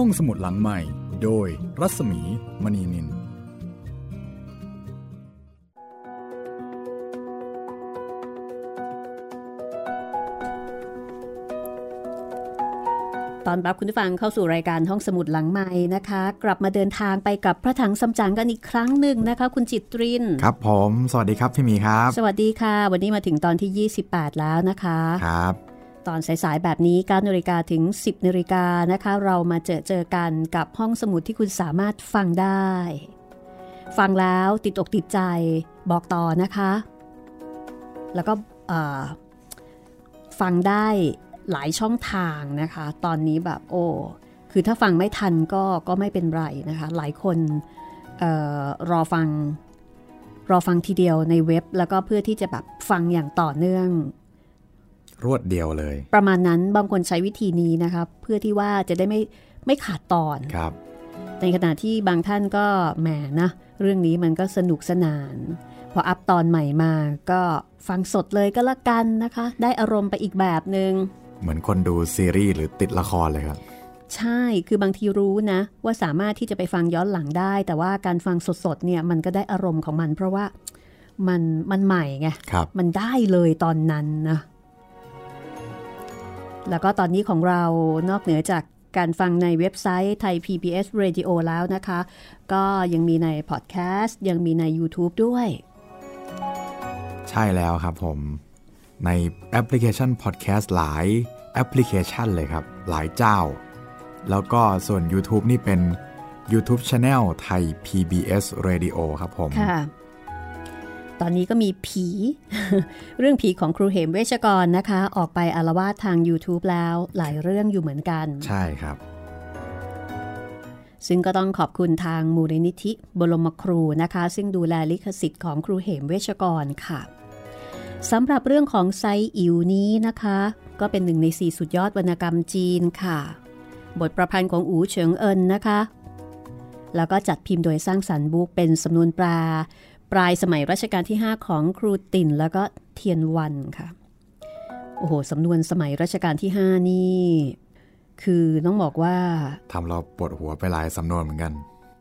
ห้องสมุดหลังใหม่ โดยรัศมีมณีนิน ตอนรับคุณผู้ฟังเข้าสู่รายการห้องสมุดหลังใหม่นะคะ กลับมาเดินทางไปกับพระถังซัมจั๋งกันอีกครั้งหนึ่งนะคะ คุณจิตริน ครับผม สวัสดีครับพี่หมีครับ สวัสดีค่ะ วันนี้มาถึงตอนที่ 28 แล้วนะคะ ครับ ตอนสายๆแบบนี้9นาฬิกาถึง 10นาฬิกานะคะ เรามาเจอเจอกันกับห้องสมุดที่คุณสามารถฟังได้ ฟังแล้วติดอกติดใจบอกต่อนะคะ แล้วก็ฟังได้หลายช่องทางนะคะ ตอนนี้แบบโอ้คือถ้าฟังไม่ทันก็ก็ไม่เป็นไรนะคะ หลายคนออรอฟังรอฟังทีเดียวในเว็บ แล้วก็เพื่อที่จะแบบฟังอย่างต่อเนื่อง รวดเดียวเลย ประมาณนั้นบางคนใช้วิธีนี้นะคะเพื่อที่ว่าจะได้ไม่ไม่ขาดตอนครับ ในขณะที่บางท่านก็แหมนะเรื่องนี้มันก็สนุกสนาน พออัพตอนใหม่มาก็ฟังสดเลยก็แล้วกันนะคะ ได้อารมณ์ไปอีกแบบหนึง่งเหมือนคนดูซีรีส์หรือติดละครเลยครับใช่ คือบางทีรู้นะ ว่าสามารถที่จะไปฟังย้อนหลังได้ แต่ว่าการฟังสดๆ เนี่ยมันก็ได้อารมณ์ของมัน เพราะว่ามันมันใหม่ไงครับมันได้เลยตอนนั้นนะ แล้วก็ตอนนี้ของเรานอกเหนือจากการฟังในเว็บไซต์ไทย PBS Radio แล้วนะคะ ก็ยังมีในพอดแคสต์ ยังมีใน YouTube ด้วย ใช่แล้วครับผมในแอปพลิเคชันพอดแคสต์หลายแอปพลิเคชันเลยครับ หลายเจ้า แล้วก็ส่วน YouTube นี่เป็น YouTube Channel ไทย PBS Radio ครับผมค่ะ ตอนนี้ก็มีผี เรื่องผีของครูเหมเวชกรนะคะ ออกไปอารวาสทาง YouTube แล้วหลายเรื่องอยู่เหมือนกัน ใช่ครับ ซึ่งก็ต้องขอบคุณทางมูลนิธิบรมครูนะคะ ซึ่งดูแลลิขสิทธิ์ของครูเหมเวชกรค่ะสำหรับเรื่องของไซอิ๋วนี้นะคะ ก็เป็นหนึ่งในสี่สุดยอดวรรณกรรมจีนค่ะ บทประพันธ์ของอูเฉิงเอินนะคะแล้วก็จัดพิมพ์โดยสร้างสรรค์บุ๊กเป็นสำนวนปลา ปลายสมัยรัชกาลที่ 5 ของครูติ่นแล้วก็เทียนวันค่ะ โอ้โหสำนวนสมัยรัชกาลที่ 5 นี่ คือต้องบอกว่าทำเราปวดหัวไปหลายสำนวนเหมือนกัน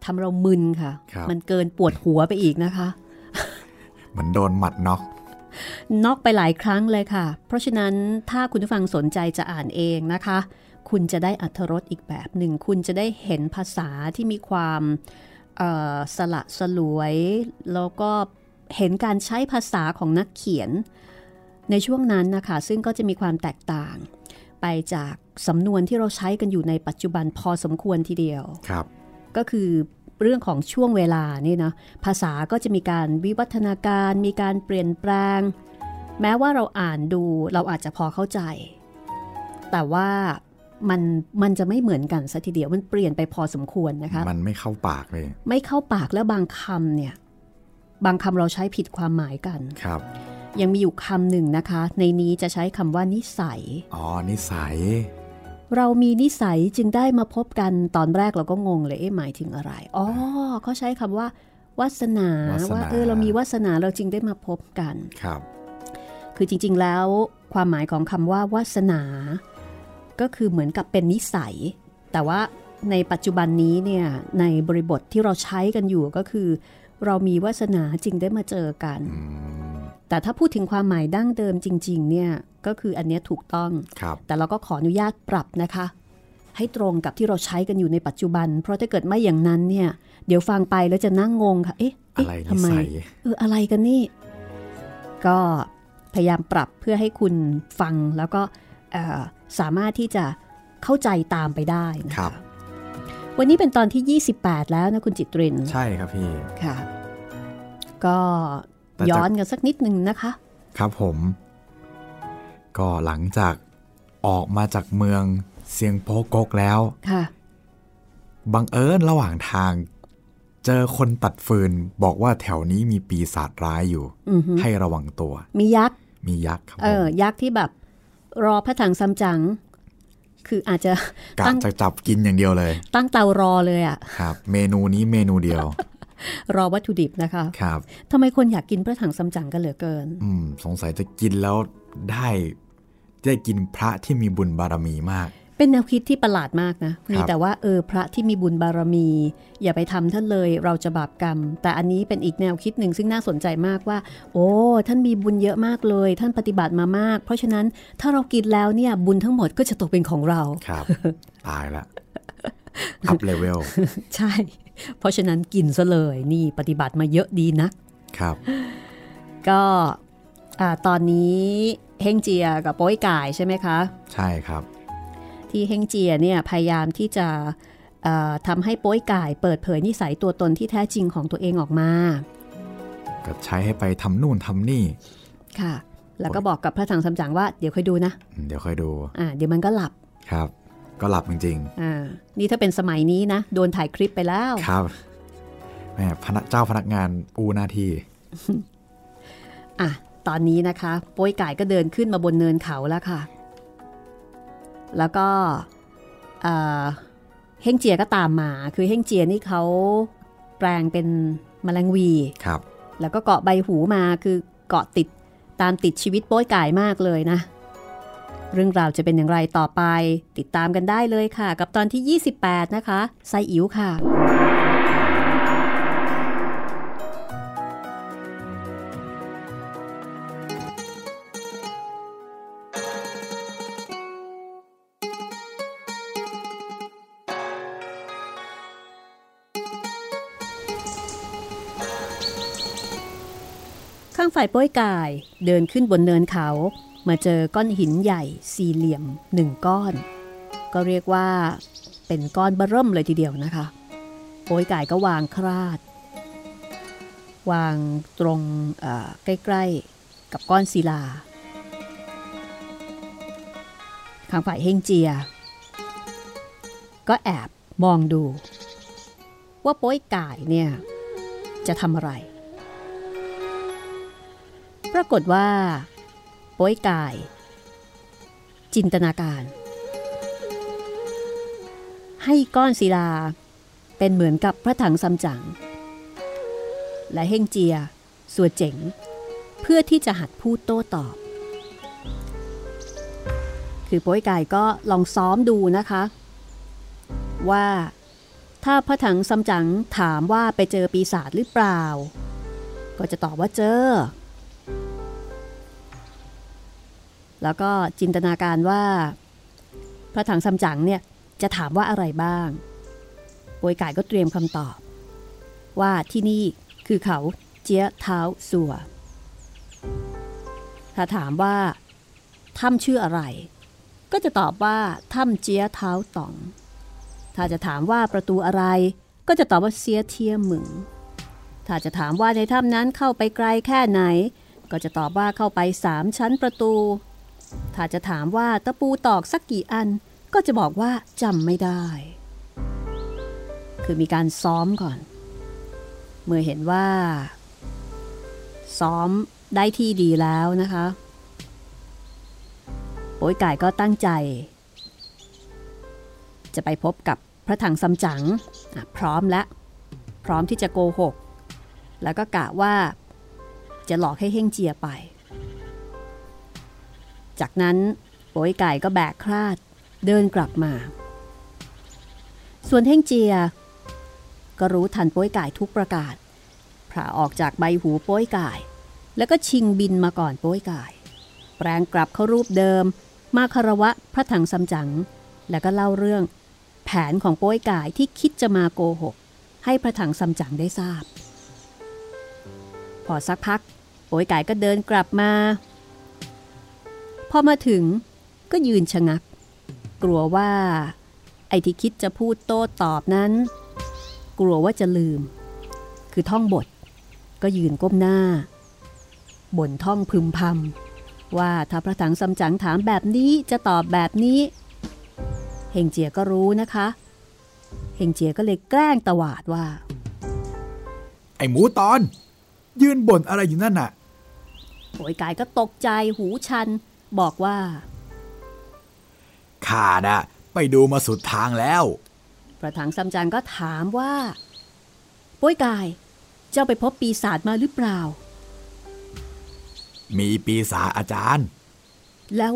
ทำเรามึนค่ะครับมันเกินปวดหัวไปอีกนะคะเหมือนโดนหมัดน็อกนอกไปหลายครั้งเลยค่ะ เพราะฉะนั้นถ้าคุณผู้ฟังสนใจจะอ่านเองนะคะ คุณจะได้อัธรสอีกแบบหนึ่ง คุณจะได้เห็นภาษาที่มีความเอ่อ สละสลวย แล้วก็เห็นการใช้ภาษาของนักเขียน ในช่วงนั้นนะคะซึ่งก็จะมีความแตกต่าง ไปจากสำนวนที่เราใช้กันอยู่ในปัจจุบันพอสมควรทีเดียวครับ ก็คือเรื่องของช่วงเวลานี่นะภาษาก็จะมีการวิวัฒนาการมีการเปลี่ยนแปลง แม้ว่าเราอ่านดูเราอาจจะพอเข้าใจ แต่ว่า มันมันจะไม่เหมือนกันซะทีเดียวมันเปลี่ยนไปพอสมควรนะคะ มันไม่เข้าปากเลย ไม่เข้าปากแล้วบางคำเนี่ย บางคำเราใช้ผิดความหมายกันครับ ยังมีอยู่คำหนึ่งนะคะ ในนี้จะใช้คำว่านิสัยอ๋อนิสัย เรามีนิสัยจึงได้มาพบกันตอนแรกเราก็งงเลยเอ๊ะหมายถึงอะไรอ๋อเขาใช้คำว่าวาสนาวาสนาว่าเออเรามีวาสนาเราจึงได้มาพบกันครับ คือจริง ๆแล้วความหมายของคำว่าวาสนา ก็คือเหมือนกับเป็นนิสัย แต่ว่าในปัจจุบันนี้เนี่ยในบริบทที่เราใช้กันอยู่ก็คือ เรามีวาสนาจึงได้มาเจอกันอืมแต่ถ้าพูดถึงความหมายดั้งเดิมจริง ๆ เนี่ยก็คืออันเนี้ยถูกต้องครับแต่เราก็ขออนุญาตปรับนะคะ ให้ตรงกับที่เราใช้กันอยู่ในปัจจุบัน เพราะถ้าเกิดไม่อย่างนั้นเนี่ย เดี๋ยวฟังไปแล้วจะนั่งงงค่ะ เอ๊ะอะเอ๊ะไรทำนิไมสัยเอออะไรกันนี่ ก็พยายามปรับเพื่อให้คุณฟังแล้วก็เอ่อ สามารถที่จะเข้าใจตามไปได้นะครัคะบวันนี้เป็นตอนที่ 28 แล้วนะคุณจิตริน ใช่ครับพี่ ค่ะ ก็แต่จะย้อนกันสักนิดนึงนะคะ ครับผม ก็หลังจากออกมาจากเมืองเซียงโปกกแล้ว ค่ะ บังเอิญระหว่างทางเจอคนตัดฟืนบอกว่าแถวนี้มีปีศาจร้ายอยู่อือฮึให้ระวังตัว มียักษ์ มียักษ์ครับเอผมอยักษ์ที่แบบ รอพระถังซัมจั๋งคืออาจจะกะตั้งจะจับกินอย่างเดียวเลย ตั้งเตารอเลยอะครับ เมนูนี้เมนูเดียว รอวัตถุดิบนะคะครับทำไมคนอยากกินพระถังซัมจั๋งกันเหลือเกิน อืม สงสัยจะกินแล้วได้ได้กินพระที่มีบุญบารมีมาก เป็นแนวคิดที่ประหลาดมากนะ มีแต่ว่าเออพระที่มีบุญบารมี อย่าไปทำท่านเลยเราจะบาปกรรม แต่อันนี้เป็นอีกแนวคิดหนึ่งซึ่งน่าสนใจมากว่า โอ้ท่านมีบุญเยอะมากเลย ท่านปฏิบัติมามาก เพราะฉะนั้นถ้าเรากินแล้วเนี่ยบุญทั้งหมดก็จะตกเป็นของเราครับตายละอัพเลเวลใช่ เพราะฉะนั้นกินซะเลยนี่ปฏิบัติมาเยอะดีนะครับ ก็อ่าตอนนี้เฮงเจียกับโป้ยก่ายใช่ไหมคะ ใช่ครับ ที่เฮงเจียเนี่ยพยายามที่จะเอ่อทำให้โป้ยก่ายเปิดเผยนิสัยตัวตนที่แท้จริงของตัวเองออกมา ก็ใช้ให้ไปทำนู่นทำนี่ ค่ะ แล้วก็บอกกับพระถังสำจังว่าเดี๋ยวค่อยดูนะอืมเดี๋ยวค่อยดู อ่า เดี๋ยวมันก็หลับ ครับ ก็หลับจริงอ่า นี่ถ้าเป็นสมัยนี้นะ โดนถ่ายคลิปไปแล้วๆครับแหมพนักเจ้าพนักงานอูหน้าที่ อะ ตอนนี้นะคะ โป้ยก่ายก็เดินขึ้นมาบนเนินเขาแล้วค่ะ แล้วก็เอ่อเฮงเจียก็ตามมา คือเฮงเจียนี่เขาแปลงเป็นแมลงวีครับ แล้วก็เกาะใบหูมาคือเกาะติดตามติดชีวิตโป้ยก่ายมากเลยนะ เรื่องราวจะเป็นอย่างไรต่อไป ติดตามกันได้เลยค่ะ กับตอนที่ 28 นะคะไซอิ๋วค่ะ ฝ่ายป้ยกายเดินขึ้นบนเนินเขา มาเจอก้อนหินใหญ่สี่เหลี่ยมหนึ่งก้อน ก็เรียกว่าเป็นก้อนบอร์เริ่มเลยทีเดียวนะคะป้ยกายก็วางคราด วางตรงใกล้ๆกับก้อนศิลาข้างฝ่ายเฮงเจีย ก็แอบมองดู ว่าป้ยกายเนี่ยจะทำอะไร ปรากฏว่าโป้ยกาย จินตนาการ ให้ก้อนศิลา เป็นเหมือนกับพระถังซัมจั๋งและเฮงเจีย สัวเจ๋ง เพื่อที่จะหัดพูดโต้ตอบ คือโป้ยกายก็ลองซ้อมดูนะคะ ว่าถ้าพระถังซัมจั๋งถามว่าไปเจอปีศาจหรือเปล่า ก็จะตอบว่าเจอ แล้วก็จินตนาการว่า พระถังซัมจั๋งเนี่ยจะถามว่าอะไรบ้างโปยกายก็เตรียมคำตอบ ว่าที่นี่คือเขาเจียเท้าสัว ถ้าถามว่าถ้ำชื่ออะไร ก็จะตอบว่าถ้ำเจียเท้าตอง ถ้าจะถามว่าประตูอะไร ก็จะตอบว่าเสียเทียมหมึง ถ้าจะถามว่าในถ้ำนั้นเข้าไปไกลแค่ไหน ก็จะตอบว่าเข้าไปสามชั้นประตู ถ้าจะถามว่าตะปูตอกสักกี่อันก็จะบอกว่าจำไม่ได้ คือมีการซ้อมก่อน เมื่อเห็นว่า ซ้อมได้ที่ดีแล้วนะคะโป้ยไก่ก็ตั้งใจ จะไปพบกับพระถังซัมจั๋งพร้อมแล้วพร้อมที่จะโกหก แล้วก็กะว่าจะหลอกให้เฮงเจียไป จากนั้นโป้ยไก่ก็แบกคราดเดินกลับมา ส่วนเฮงเจีย ก็รู้ทันโป้ยไก่ทุกประกาศผ่าออกจากใบหูโป้ยไก่แล้วก็ชิงบินมาก่อนโป้ยไก่แปลงกลับเข้ารูปเดิม มาคารวะพระถังซัมจั๋งแล้วก็เล่าเรื่อง แผนของโป้ยไก่ที่คิดจะมาโกหก ให้พระถังซัมจั๋งได้ทราบ พอสักพักโป้ยไก่ก็เดินกลับมา อมาถึงก็ยืนชะงัก กลัวว่า ไอ้ที่คิดจะพูดโต้ตอบนั้น กลัวว่าจะลืม คือท่องบท ก็ยืนก้มหน้า บ่นท่องพึมพำว่าถ้าพระถังซัมจั๋งถามแบบนี้จะตอบแบบนี้เฮงเจียก็รู้นะคะเฮงเจียก็เลยแกล้งตวาดว่า ไอ้หมูตอน ยืนบ่นอะไรอยู่นั่นน่ะโอยกายก็ตกใจหูชัน บอกว่าข้าน่ะไปดูมาสุดทางแล้วพระถังซัมจั๋งก็ถามว่าโอยกาย เจ้าไปพบปีศาจมาหรือเปล่า มีปีศาจอาจารย์ แล้ว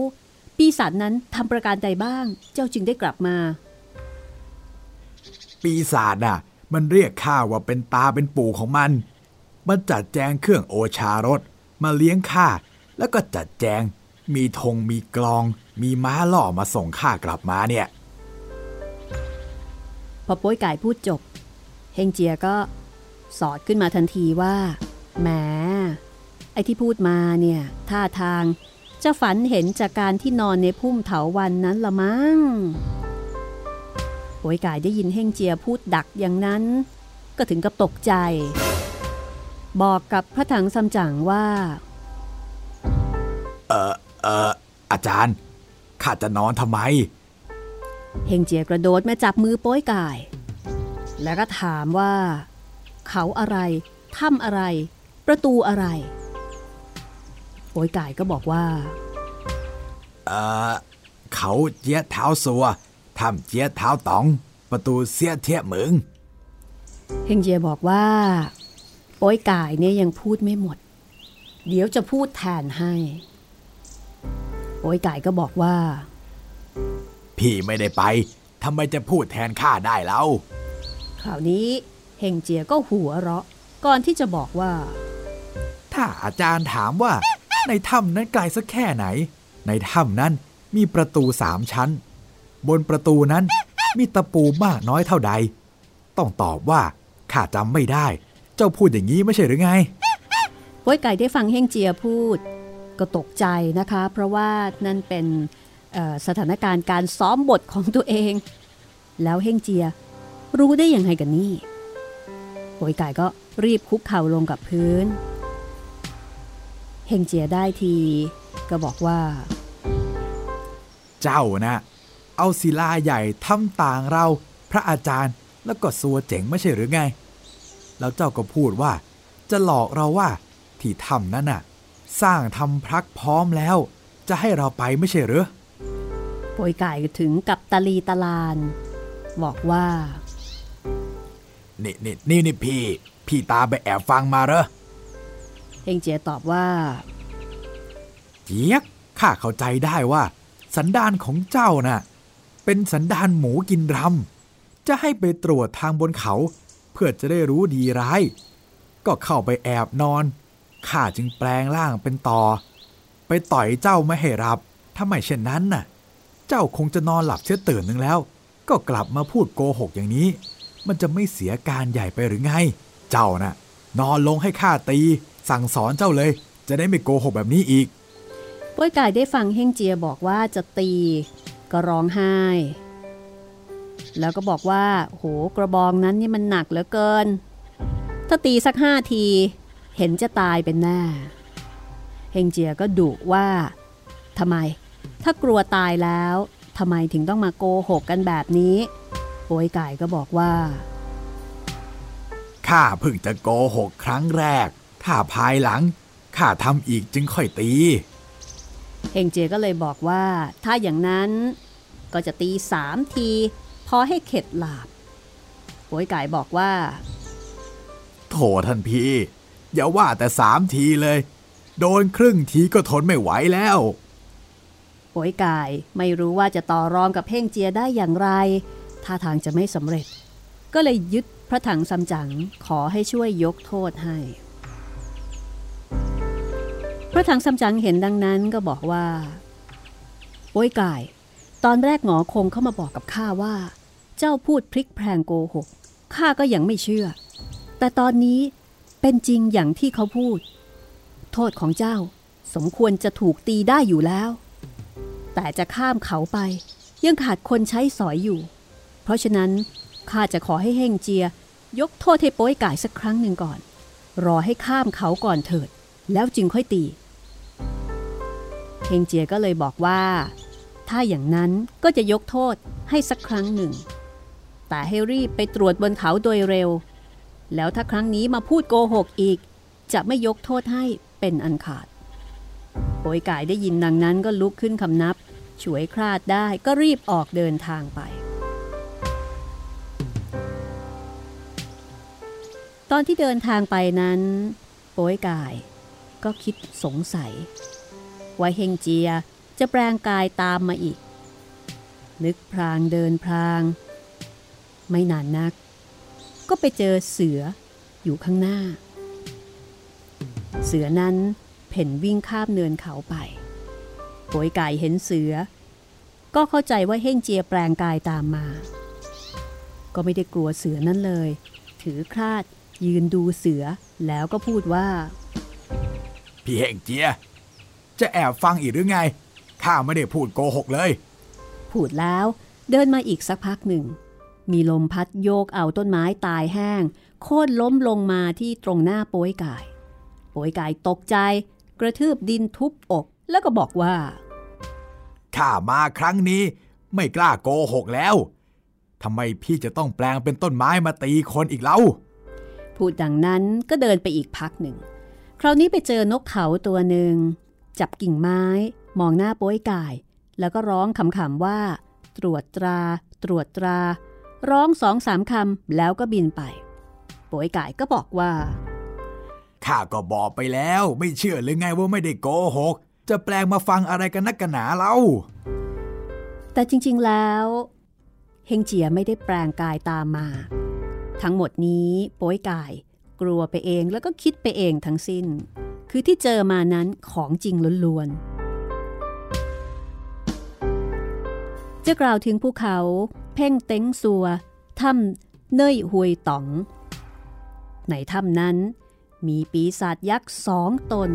ปปีศาจนั้นทำประการใดบ้าง เจ้าจึงได้กลับมา ปีศาจน่ะ มันเรียกข้าว่าเป็นตาเป็นปู่ของมัน มันจัดแจงเครื่องโอชารสมาเลี้ยงข้าแล้วก็จัดแจง มีธงมีกลอง มีม้าล่อมาส่งข้ากลับมาเนี่ย พอโป้ยไก่พูดจบ เฮงเจียก็สอดขึ้นมาทันทีว่าแหมไอ้ที่พูดมาเนี่ยท่าทางจะฝันเห็นจากการที่นอนในพุ่มเถาวันนั้นละมั้งโป้ยไก่ได้ยินเฮงเจียพูดดักอย่างนั้น ก็ถึงกับตกใจ บอกกับพระถังซัมจั๋งว่า เออ เอออาจารย์ ข้าจะนอนทำไม เฮงเจียกระโดดมาจับมือโป้ยกาย แล้วก็ถามว่า เขาอะไรถ้ำอะไร ประตูอะไรโป้ยกายก็บอกว่าเออเขาเจี๊ยเท้าสัวทำเจี๊ยเท้าตอง ประตูเสียเทียเหมืองเฮงเจียบอกว่าโป้ยกายเนี่ยยังพูดไม่หมด เดี๋ยวจะพูดแทนให้ โป้ยกายก็บอกว่า พี่ไม่ได้ไปทำไมจะพูดแทนข้าได้แล้วคราวนี้เฮงเจียก็หัวเราะ ก่อนที่จะบอกว่า ถ้าอาจารย์ถามว่า ในถ้ำนั้นไกลสักแค่ไหน ในถ้ำนั้นมีประตูสามชั้น บนประตูนั้นมีตะปูมากน้อยเท่าใด ต้องตอบว่าข้าจำไม่ได้ เจ้าพูดอย่างนี้ไม่ใช่หรือไงโป้ยไก่ได้ฟังเฮงเจียพูด ก็ตกใจนะคะ เพราะว่านั่นเป็นสถานการณ์การซ้อมบทของตัวเอง แล้วเฮงเจียรู้ได้อยังไงกันนี่โป้ยไก่ก็รีบคุกเข่าลงกับพื้น เฮงเจียได้ทีก็บอกว่า เจ้านะเอาศิลาใหญ่ทำต่างเรา พระอาจารย์แล้วก็สัวเจ๋งไม่ใช่หรือไง แล้วเจ้าก็พูดว่า จะหลอกเราว่าที่ถ้ำนั้นน่ะ สร้างทำพรักพร้อมแล้ว จะให้เราไปไม่ใช่หรือโปยไก่ถึงกับตะลีตะลาน บอกว่า นี่นี่นี่นี่พี่ พี่ตาไปแอบฟังมาเหรอเฮงเจียตอบว่า เจี๊ยกข้าเข้าใจได้ว่า สันดานของเจ้าน่ะ เป็นสันดานหมูกินรำจะให้ไปตรวจทางบนเขา เพื่อจะได้รู้ดีร้าย ก็เข้าไปแอบนอน ข้าจึงแปลงร่างเป็นต่อ ไปต่อยเจ้าไม่ให้รับถ้าไม่เช่นนั้นน่ะ เจ้าคงจะนอนหลับเชื่อตื่นหนึ่งแล้ว ก็กลับมาพูดโกหกอย่างนี้ มันจะไม่เสียการใหญ่ไปหรือไง เจ้าน่ะ นอนลงให้ข้าตี สั่งสอนเจ้าเลย จะได้ไม่โกหกแบบนี้อีกป้วยไก่ได้ฟังเฮงเจียบอกว่าจะตี ก็ร้องไห้ แล้วก็บอกว่า โหกระบองนั้นนี่มันหนักเหลือเกิน ถ้าตีสักห้าที เห็นจะตายเป็นแน่เฮงเจียก็ดุว่าทำไม ถ้ากลัวตายแล้วทำไมถึงต้องมาโกหกกันแบบนี้ป้วยไก่ก็บอกว่าข้าเพิ่งจะโกหกครั้งแรก ถ้าภายหลังข้าทำอีกจึงค่อยตี เฮงเจยก็เลยบอกว่า ถ้าอย่างนั้นก็จะตีสามที พอให้เข็ดหลาบป่วยไก่บอกว่า โถท่านพี่ อย่าว่าแต่สามทีเลย โดนครึ่งทีก็ทนไม่ไหวแล้วป่วยไก่ไม่รู้ว่าจะต่อรองกับเพ่งเจียได้อย่างไรท่าทางจะไม่สำเร็จ ก็เลยยึดพระถังซัมจั๋งขอให้ช่วยยกโทษให้ พระถังซัมจั๋งเห็นดังนั้นก็บอกว่าโป้ยกาย ตอนแรกหงอคงเข้ามาบอกกับข้าว่า เจ้าพูดพลิกแพลงโกหกข้าก็ยังไม่เชื่อ แต่ตอนนี้ เป็นจริงอย่างที่เขาพูด โทษของเจ้าสมควรจะถูกตีได้อยู่แล้ว แต่จะข้ามเขาไป ยังขาดคนใช้สอยอยู่ เพราะฉะนั้นข้าจะขอให้เฮงเจีย ยกโทษให้โป้ยก่ายสักครั้งหนึ่งก่อน รอให้ข้ามเขาก่อนเถิด แล้วจึงค่อยตีเฮงเจียก็เลยบอกว่า ถ้าอย่างนั้นก็จะยกโทษให้สักครั้งหนึ่ง แต่ให้รีบไปตรวจบนเขาโดยเร็ว แล้วถ้าครั้งนี้มาพูดโกหกอีก จะไม่ยกโทษให้เป็นอันขาดโปยกายได้ยินดังนั้นก็ลุกขึ้นคำนับฉวยคลาดได้ก็รีบออกเดินทางไป ตอนที่เดินทางไปนั้นโป้ยกายก็คิดสงสัย ว่าเฮงเจียจะแปลงกายตามมาอีก นึกพรางเดินพราง ไม่นานนัก ก็ไปเจอเสืออยู่ข้างหน้า เสือนั้นเพ่นวิ่งข้ามเนินเขาไปโวยไก่เห็นเสือ ก็เข้าใจว่าเฮ่งเจียแปลงกายตามมา ก็ไม่ได้กลัวเสือนั้นเลย ถือคราดยืนดูเสือแล้วก็พูดว่า พี่เฮงเจีย จะแอบฟังอีกหรือไง ข้าไม่ได้พูดโกหกเลย พูดแล้วเดินมาอีกสักพักหนึ่ง มีลมพัดโยกเอาต้นไม้ตายแห้ง โค่นล้มลงมาที่ตรงหน้าโป้ยกาย โป้ยกายตกใจ กระทืบดินทุบอกแล้วก็บอกว่า ข้ามาครั้งนี้ไม่กล้าโกหกแล้วทำไมพี่จะต้องแปลงเป็นต้นไม้มาตีคนอีกเล่า พูดดังนั้นก็เดินไปอีกพักหนึ่ง คราวนี้ไปเจอนกเขาตัวหนึ่ง จับกิ่งไม้ มองหน้าโป้ยกาย แล้วก็ร้องคำๆว่า ตรวจตรา ตรวจตรา ร้องสองสามคำแล้วก็บินไปโป้ยกายก็บอกว่าข้าก็บอกไปแล้วไม่เชื่อหรือไงว่าไม่ได้โกหก จะแปลงมาฟังอะไรกันนักกันหนาเล่าแต่จริงๆแล้วเฮงเจียไม่ได้แปลงกายตามมา ทั้งหมดนี้โป้ยกายกลัวไปเองแล้วก็คิดไปเองทั้งสิ้น คือที่เจอมานั้นของจริงล้วนๆจะกล่าวถึงภูเขาเพ่งเต็งซัวถ้ำเนยหวยต๋อง ในถ้ำนั้นมีปีศาจยักษ์สองตน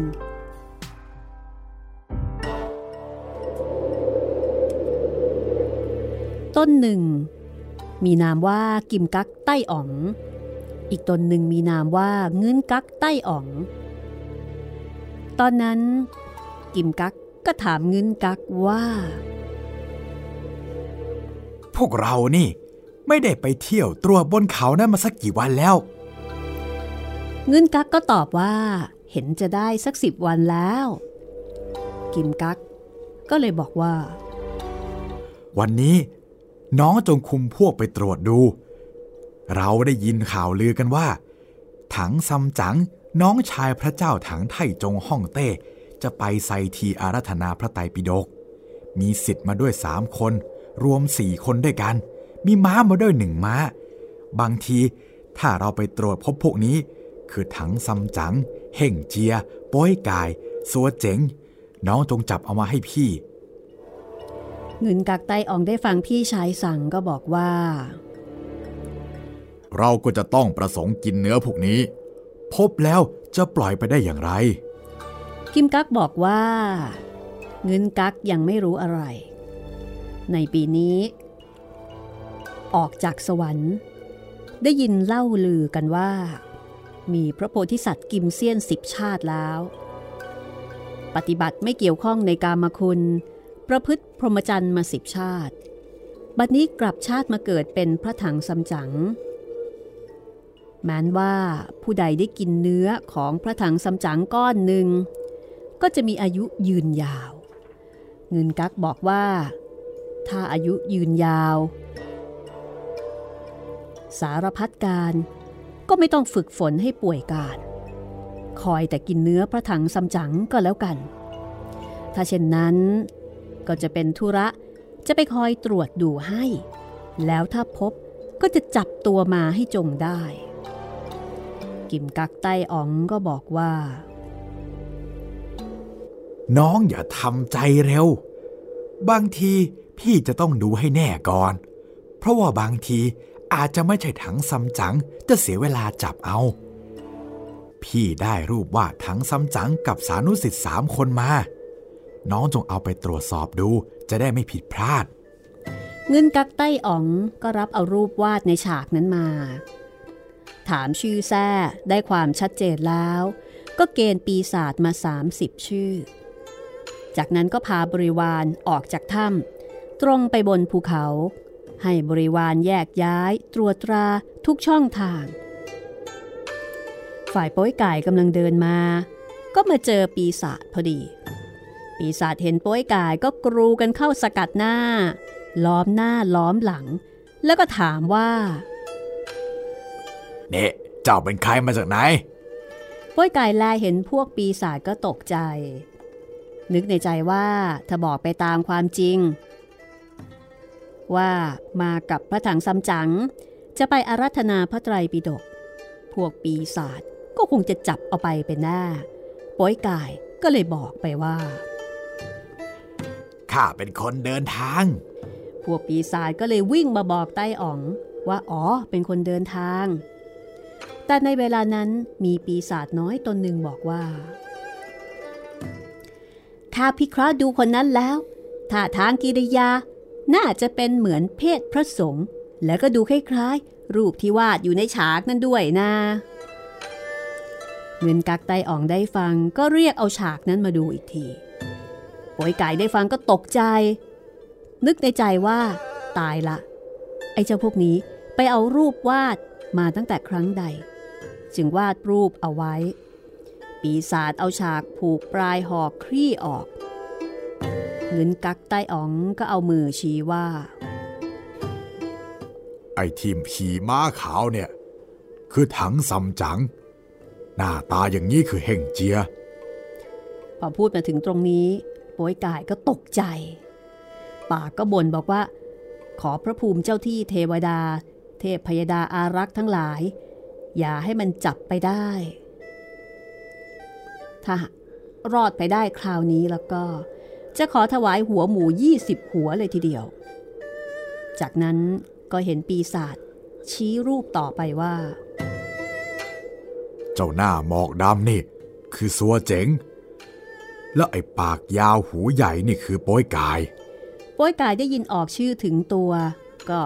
ต้นหนึ่ง มีนามว่ากิมกักใต้อ๋อง อีกตนหนึ่งมีนามว่าเงินกักใต้อ๋อง ตอนนั้น กิมกักก็ถามเงินกักว่า พวกเรานี่ ไม่ได้ไปเที่ยวตรวจบนเขานั้นมาสักกี่วันแล้ว เงินกักก็ตอบว่า เห็นจะได้สักสิบวันแล้ว กิมกัก ก็เลยบอกว่า วันนี้น้องจงคุมพวกไปตรวจดู เราได้ยินข่าวลือกันว่า ถังซัมจั๋งน้องชายพระเจ้าถังไท่จงฮ่องเต้ จะไปไซทีอารัธนาพระไตรปิฎกมีสิทธิ์มาด้วยสามคน รวมสี่คนด้วยกัน มีม้ามาด้วยหนึ่งม้า บางทีถ้าเราไปตรวจพบพวกนี้ คือถังซัมจั๋งเฮ่งเจียโป้ยกาย สัวเจ๋ง น้องจงจับเอามาให้พี่ เงินกักไต้อ๋องได้ฟังพี่ชายสั่งก็บอกว่า เราก็จะต้องประสงค์กินเนื้อพวกนี้ พบแล้วจะปล่อยไปได้อย่างไร กิมกักบอกว่า เงินกักยังไม่รู้อะไร ในปีนี้ ออกจากสวรรค์ ได้ยินเล่าลือกันว่า มีพระโพธิสัตว์กิมเซียนสิบชาติแล้ว ปฏิบัติไม่เกี่ยวข้องในกามคุณ ประพฤติพรหมจรรย์มาสิบชาติ บัดนี้กลับชาติมาเกิดเป็นพระถังซัมจั๋งแม้นว่าผู้ใดได้กินเนื้อของพระถังซัมจั๋งก้อนหนึ่ง ก็จะมีอายุยืนยาว เงินกักบอกว่า ถ้าอายุยืนยาว สารพัดการก็ไม่ต้องฝึกฝนให้ป่วยการ คอยแต่กินเนื้อพระถังซัมจั๋งก็แล้วกัน ถ้าเช่นนั้น ก็จะเป็นธุระจะไปคอยตรวจดูให้ แล้วถ้าพบก็จะจับตัวมาให้จงได้ กิมกักไต้อ๋องก็บอกว่า น้องอย่าทำใจเร็ว บางที พี่จะต้องดูให้แน่ก่อน เพราะว่าบางทีอาจจะไม่ใช่ถังซัมจั๋งจะเสียเวลาจับเอา พี่ได้รูปวาดถังซัมจั๋งกับสานุสิทธิ์สามคนมา น้องจงเอาไปตรวจสอบดูจะได้ไม่ผิดพลาด เงินกักไต้อ๋องก็รับเอารูปวาดในฉากนั้นมา ถามชื่อแท้ได้ความชัดเจนแล้ว ก็เกณฑ์ปีศาจมา 30 ชื่อ จากนั้นก็พาบริวารออกจากถ้ำ ตรงไปบนภูเขา ให้บริวารแยกย้ายตรวจตราทุกช่องทาง ฝ่ายโป้ยไก่กำลังเดินมา ก็มาเจอปีศาจพอดี ปีศาจเห็นโป้ยกายก็กรูกันเข้าสกัดหน้า ล้อมหน้าล้อมหลัง แล้วก็ถามว่าเน่เจ้าเป็นใครมาจากไหนโป้ยกายแลเห็นพวกปีศาจก็ตกใจ นึกในใจว่าถ้าบอกไปตามความจริง ว่ามากับพระถังซัมจั๋งจะไปอารัธนาพระไตรปิฎกพวกปีศาจก็คงจะจับเอาไปเป็นหน้าป้อยกายก็เลยบอกไปว่าข้าเป็นคนเดินทาง พวกปีศาจก็เลยวิ่งมาบอกใต้อ๋อง ว่าอ๋อเป็นคนเดินทาง แต่ในเวลานั้นมีปีศาจน้อยตนหนึ่งบอกว่าข้าพิเคราะห์ดูคนนั้นแล้วท่าทางกิริยา น่าจะเป็นเหมือนเพศพระสงฆ์แล้วก็ดูคล้ายๆ รูปที่วาดอยู่ในฉากนั้นด้วยนะเงินกักไตอ่องได้ฟังก็เรียกเอาฉากนั้นมาดูอีกทีป่วยไก่ได้ฟังก็ตกใจ นึกในใจว่า ตายละ ไอ้เจ้าพวกนี้ไปเอารูปวาดมาตั้งแต่ครั้งใด จึงวาดรูปเอาไว้ ปีศาจเอาฉากผูกปลายหอกคลี่ออก เงินกักใต้อ๋องก็เอามือชี้ว่า ไอ้ทีมผีม้าขาวเนี่ย คือถังซัมจั๋งหน้าตาอย่างนี้คือเฮ่งเจีย พอพูดมาถึงตรงนี้โป้ยกายก็ตกใจ ปากก็บ่นบอกว่า ขอพระภูมิเจ้าที่เทวดา เทพพยดาอารักษ์ทั้งหลาย อย่าให้มันจับไปได้ ถ้ารอดไปได้คราวนี้แล้วก็ จะขอถวายหัวหมู 20 หัวเลยทีเดียว จากนั้นก็เห็นปีศาจชี้รูปต่อไปว่า เจ้าหน้าหมอกดำนี่ คือสัวเจ๋ง แล้วไอ้ปากยาวหูใหญ่นี่คือโป้ยกาย โป้ยกายได้ยินออกชื่อถึงตัว ก็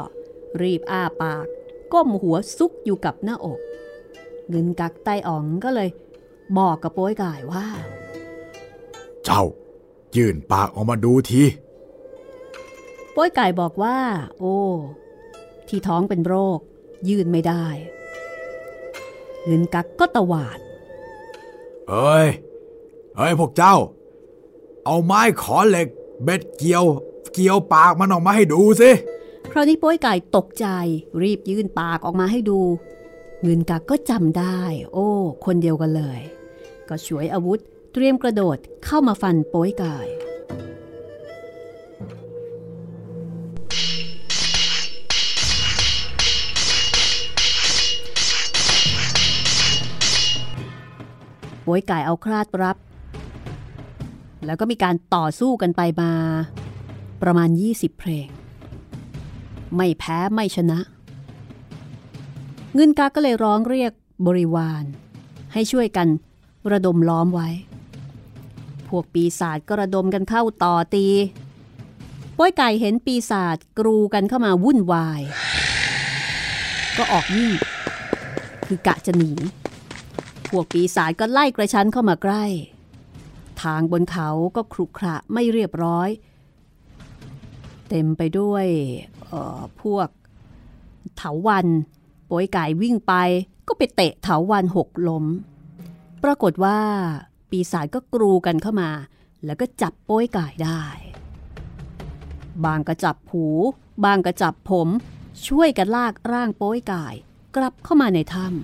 รีบอ้าปาก ก้มหัวซุกอยู่กับหน้าอก เงินกักไตอ๋องก็เลย บอกกับโป้ยกายว่า เจ้า ยื่นปากออกมาดูทีโป้ยกายบอกว่า โอ้ ที่ท้องเป็นโรค ยืนไม่ได้เงินกักก็ตวาด เอ้ย เอ้ยพวกเจ้า เอาไม้ขอเหล็ก เบ็ดเกี่ยว เกี่ยวปากมันออกมาให้ดูสิ คราวนี้โป้ยไก่ตกใจ รีบยื่นปากออกมาให้ดู เงินกักก็จำได้ โอ้ คนเดียวกันเลย ก็ฉวยอาวุธ เตรียมกระโดดเข้ามาฟันโป้ยไก่โป้ยไก่เอาคราดรับ แล้วก็มีการต่อสู้กันไปมา ประมาณ 20 เพลง ไม่แพ้ไม่ชนะ เงินกาก็เลยร้องเรียกบริวาร ให้ช่วยกันระดมล้อมไว้ พวกปีศาจก็ระดมกันเข้าต่อตีป้อยไก่เห็นปีศาจกรูกันเข้ามาวุ่นวาย ก็ออกวิ่งคือกะจะหนี พวกปีศาจก็ไล่กระชั้นเข้ามาใกล้ ทางบนเขาก็ครุขระไม่เรียบร้อย เต็มไปด้วยพวกเถาวันโป้ยไก่วิ่งไปก็ไปเตะเถาวันหกล้ม ปรากฏว่า ปีศาจก็กรูกันเข้ามา แล้วก็จับโป้ยไก่ได้ บางก็จับหู บางก็จับผม ช่วยกันลากร่างโป้ยไก่กลับเข้ามาในถ้ำ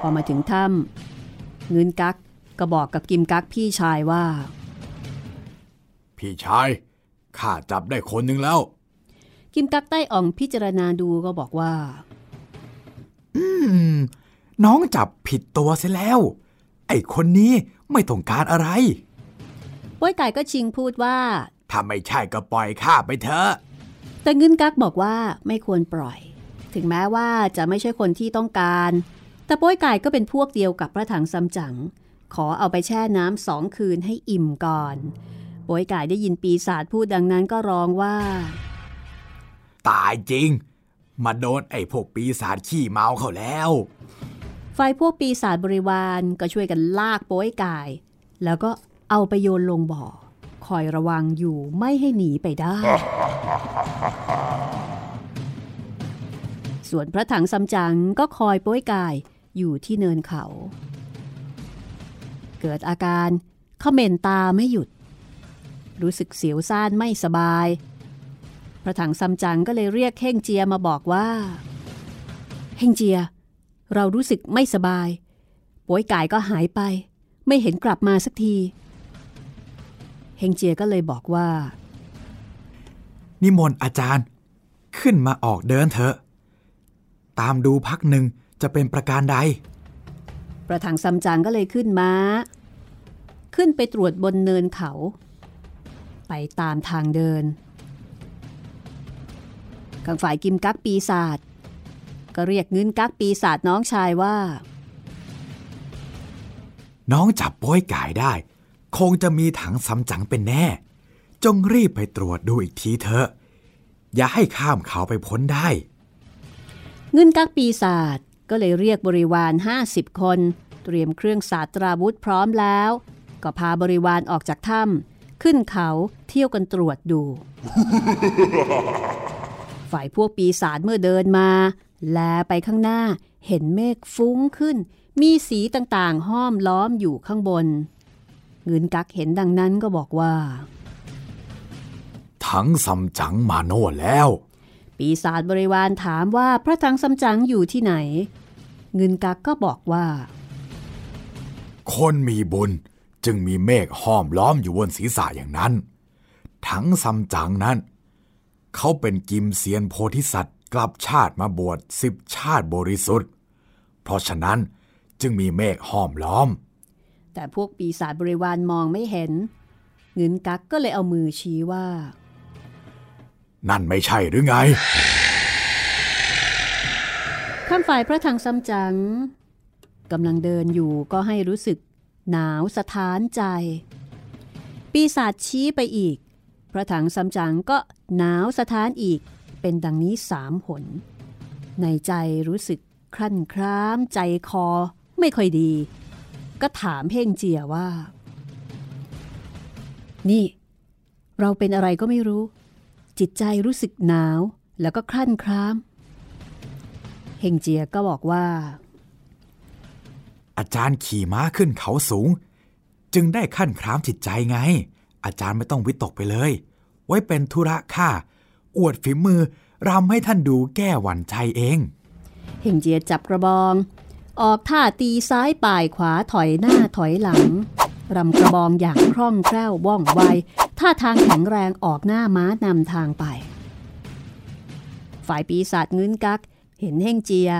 พอมาถึงถ้ำเงินกักก็บอกกับกิมกักพี่ชายว่า พี่ชายข้าจับได้คนหนึ่งแล้ว กิมกักใต้อ่องพิจารณาดูก็บอกว่า อืม น้องจับผิดตัวเสียแล้ว ไอ้คนนี้ไม่ต้องการอะไรป้วยไก่ก็ชิงพูดว่า ถ้าไม่ใช่ก็ปล่อยข้าไปเถอะ แต่เงินกักบอกว่าไม่ควรปล่อย ถึงแม้ว่าจะไม่ใช่คนที่ต้องการ แต่ป้วยไก่ก็เป็นพวกเดียวกับพระถังซัมจั๋งขอเอาไปแช่น้ำสองคืนให้อิ่มก่อนป้วยไก่ได้ยินปีศาจพูดดังนั้นก็ร้องว่า ตายจริง มาโดนไอ้พวกปีศาจขี้เมาเขาแล้ว ฝ่ายพวกปีศาจบริวารก็ช่วยกันลากโป้ยกาย แล้วก็เอาไปโยนลงบ่อ คอยระวังอยู่ไม่ให้หนีไปได้ ส่วนพระถังซัมจั๋งก็คอยโป้ยกายอยู่ที่เนินเขา เกิดอาการเขม่นตาไม่หยุด รู้สึกเสียวซ่านไม่สบาย พระถังซัมจั๋งก็เลยเรียกเฮ่งเจียมาบอกว่า เฮ่งเจีย เรารู้สึกไม่สบายโป่วยกายก็หายไป ไม่เห็นกลับมาสักที เฮงเจียก็เลยบอกว่า นิมนต์อาจารย์ ขึ้นมาออกเดินเถอะ ตามดูพักหนึ่งจะเป็นประการใด ประถังซัมจั๋งก็เลยขึ้นมา้า ขึ้นไปตรวจบนเนินเขา ไปตามทางเดินข้างฝ่ายกิมกักปีศาจ ก็เรียกเงินกักปีศาจน้องชายว่า น้องจับโป้ยกายได้ คงจะมีถังสำจังเป็นแน่ จงรีบไปตรวจดูอีกทีเถอะ อย่าให้ข้ามเขาไปพ้นได้ เงินกักปีศาจก็เลยเรียกบริวาร 50 คน เตรียมเครื่องศาสตราวุธพร้อมแล้ว ก็พาบริวารออกจากถ้ำขึ้นเขาเที่ยวกันตรวจดู ฝ่ายพวกปีศาจเมื่อเดินมา แลไปข้างหน้าเห็นเมฆฟุ้งขึ้น มีสีต่างๆ ห้อมล้อมอยู่ข้างบนเงินกักเห็นดังนั้นก็บอกว่าถังสำจังมาโน่แล้ว ปีศาจบริวารถามว่าพระถังซัมจั๋งอยู่ที่ไหน เงินกักก็บอกว่า คนมีบุญจึงมีเมฆห้อมล้อมอยู่บนศีรษะอย่างนั้นถังซัมจั๋งนั้น เขาเป็นกิมเซียนโพธิสัตว์ กลับชาติมาบวชสิบชาติบริสุทธิ์ เพราะฉะนั้นจึงมีเมฆห้อมล้อม แต่พวกปีศาจบริวารมองไม่เห็นเงินกักก็เลยเอามือชี้ว่า นั่นไม่ใช่หรือไงข้ามฝ่ายพระถังซัมจั๋งกำลังเดินอยู่ก็ให้รู้สึกหนาวสะท้านใจ ปีศาจชี้ไปอีก พระถังซัมจั๋งก็หนาวสะท้านอีก เป็นดังนี้สามหนในใจรู้สึกครั่นคร้ามใจคอไม่ค่อยดี ก็ถามเพ่งเจียว่า นี่ เราเป็นอะไรก็ไม่รู้ จิตใจรู้สึกหนาวแล้วก็ครั่นคร้ามเฮงเจียก็บอกว่า อาจารย์ขี่ม้าขึ้นเขาสูง จึงได้ขั้นครามจิตใจไง อาจารย์ไม่ต้องวิตกไปเลย ไว้เป็นธุระข้า อวดฝีมือรำให้ท่านดูแก้หวั่นใจเอง เฮงเจียจับกระบอง ออกท่าตีซ้ายป่ายขวาถอยหน้าถอยหลังรำกระบองอย่างคล่องแคล่วว่องไวท่าทางแข็งแรงออกหน้าม้านำทางไป ฝ่ายปีศาจเงื้นกัก เห็นเฮงเจีย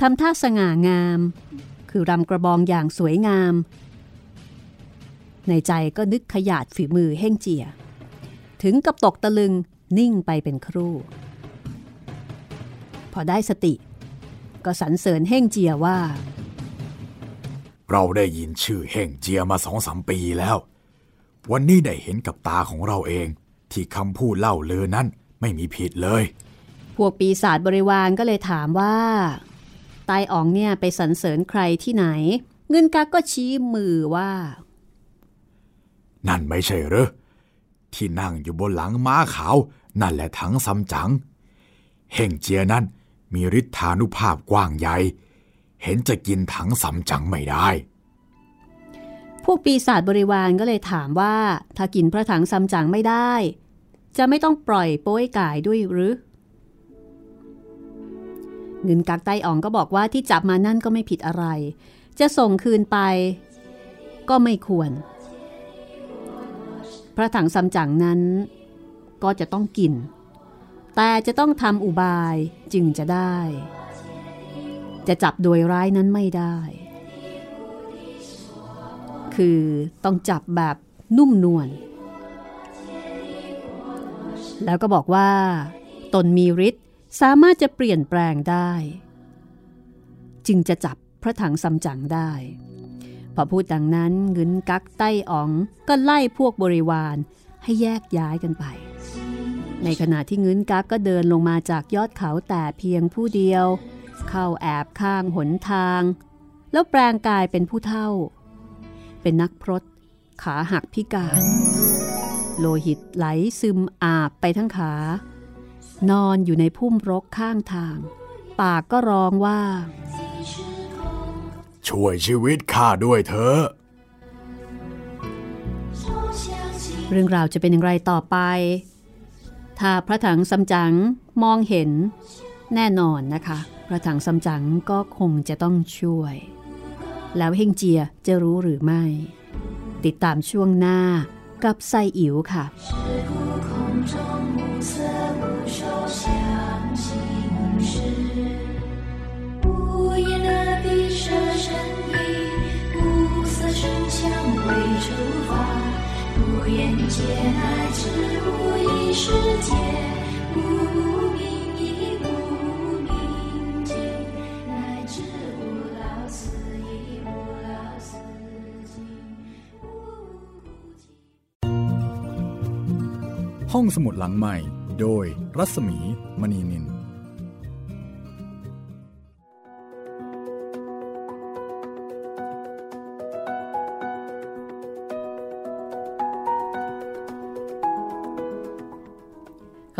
ทำท่าสง่างาม คือรำกระบองอย่างสวยงาม ในใจก็นึกขยาดฝีมือเฮงเจีย ถึงกับตกตะลึง นิ่งไปเป็นครู่ พอได้สติ ก็สรรเสริญเฮ่งเจียว่า เราได้ยินชื่อเฮ่งเจียมาสองสามปีแล้ว วันนี้ได้เห็นกับตาของเราเอง ที่คำพูดเล่าเลือนั้นไม่มีผิดเลย พวกปีศาจบริวารก็เลยถามว่าไตอ๋องเนี่ยไปสรรเสริญใครที่ไหน เงินกักก็ชี้มือว่า นั่นไม่ใช่เหรอที่นั่งอยู่บนหลังม้าขาว นั่นแหละถังซัมจั๋งเฮ่งเจียนั้นมีฤทธานุภาพกว้างใหญ่ เห็นจะกินถังซัมจั๋งไม่ได้พวกปีศาจบริวารก็เลยถามว่า ถ้ากินพระถังซัมจั๋งไม่ได้ จะไม่ต้องปล่อยโป้ยกายด้วยหรือเงินกักไตอ๋องก็บอกว่าที่จับมานั่นก็ไม่ผิดอะไร จะส่งคืนไป ก็ไม่ควร พระถังซัมจั๋งนั้น ก็จะต้องกิน แต่จะต้องทำอุบายจึงจะได้ จะจับโดยร้ายนั้นไม่ได้ คือต้องจับแบบนุ่มนวลแล้วก็บอกว่า ตนมีฤทธิ์สามารถจะเปลี่ยนแปลงได้ จึงจะจับพระถังซัมจั๋งได้ พอพูดดังนั้นเงินกักไต้อ๋องก็ไล่พวกบริวารให้แยกย้ายกันไป ในขณะที่เงินกักก็เดินลงมาจากยอดเขาแต่เพียงผู้เดียว เข้าแอบข้างหนทาง แล้วแปลงกายเป็นผู้เท่า เป็นนักพรตขาหักพิการ โลหิตไหลซึมอาบไปทั้งขา นอนอยู่ในพุ่มรกข้างทาง ปากก็ร้องว่า ช่วยชีวิตข้าด้วยเถอะเรื่องราวจะเป็นอย่างไรต่อไป ถ้าพระถังซัมจั๋งมองเห็นแน่นอนนะคะ พระถังซัมจั๋งก็คงจะต้องช่วย แล้วเฮงเจียจะรู้หรือไม่ ติดตามช่วงหน้ากับไซอิ๋วค่ะ 无言的闭上身影，无色声香味触 发，不言界乃至无意识界，无不明亦无明尽，乃至无老死亦无老死尽，无苦尽。 ห้องสมุดหลังใหม่ โดยรัศมีมณีนิน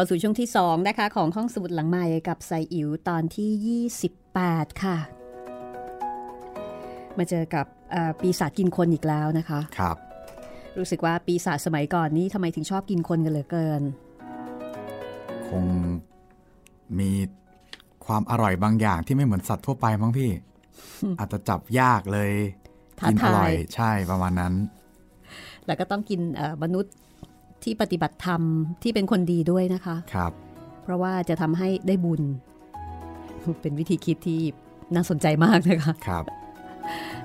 เข้าสู่ช่วงที่ 2 นะคะ ของห้องสมุดหลังใหม่กับไซอิ๋วตอนที่ 28 ค่ะ มาเจอกับเอ่อปีศาจกินคนอีกแล้วนะคะครับ รู้สึกว่าปีศาจสมัยก่อนนี้ทำไมถึงชอบกินคนกันเหลือเกิน คงมีความอร่อยบางอย่างที่ไม่เหมือนสัตว์ทั่วไปมั้งพี่ อาจจะจับยากเลยท้ากินอร่อยทายใช่ประมาณนั้น แล้วก็ต้องกินเอ่อมนุษย์ ที่ปฏิบัติธรรมที่เป็นคนดีด้วยนะคะครับ เพราะว่าจะทำให้ได้บุญ เป็นวิธีคิดที่น่าสนใจมากนะคะครับ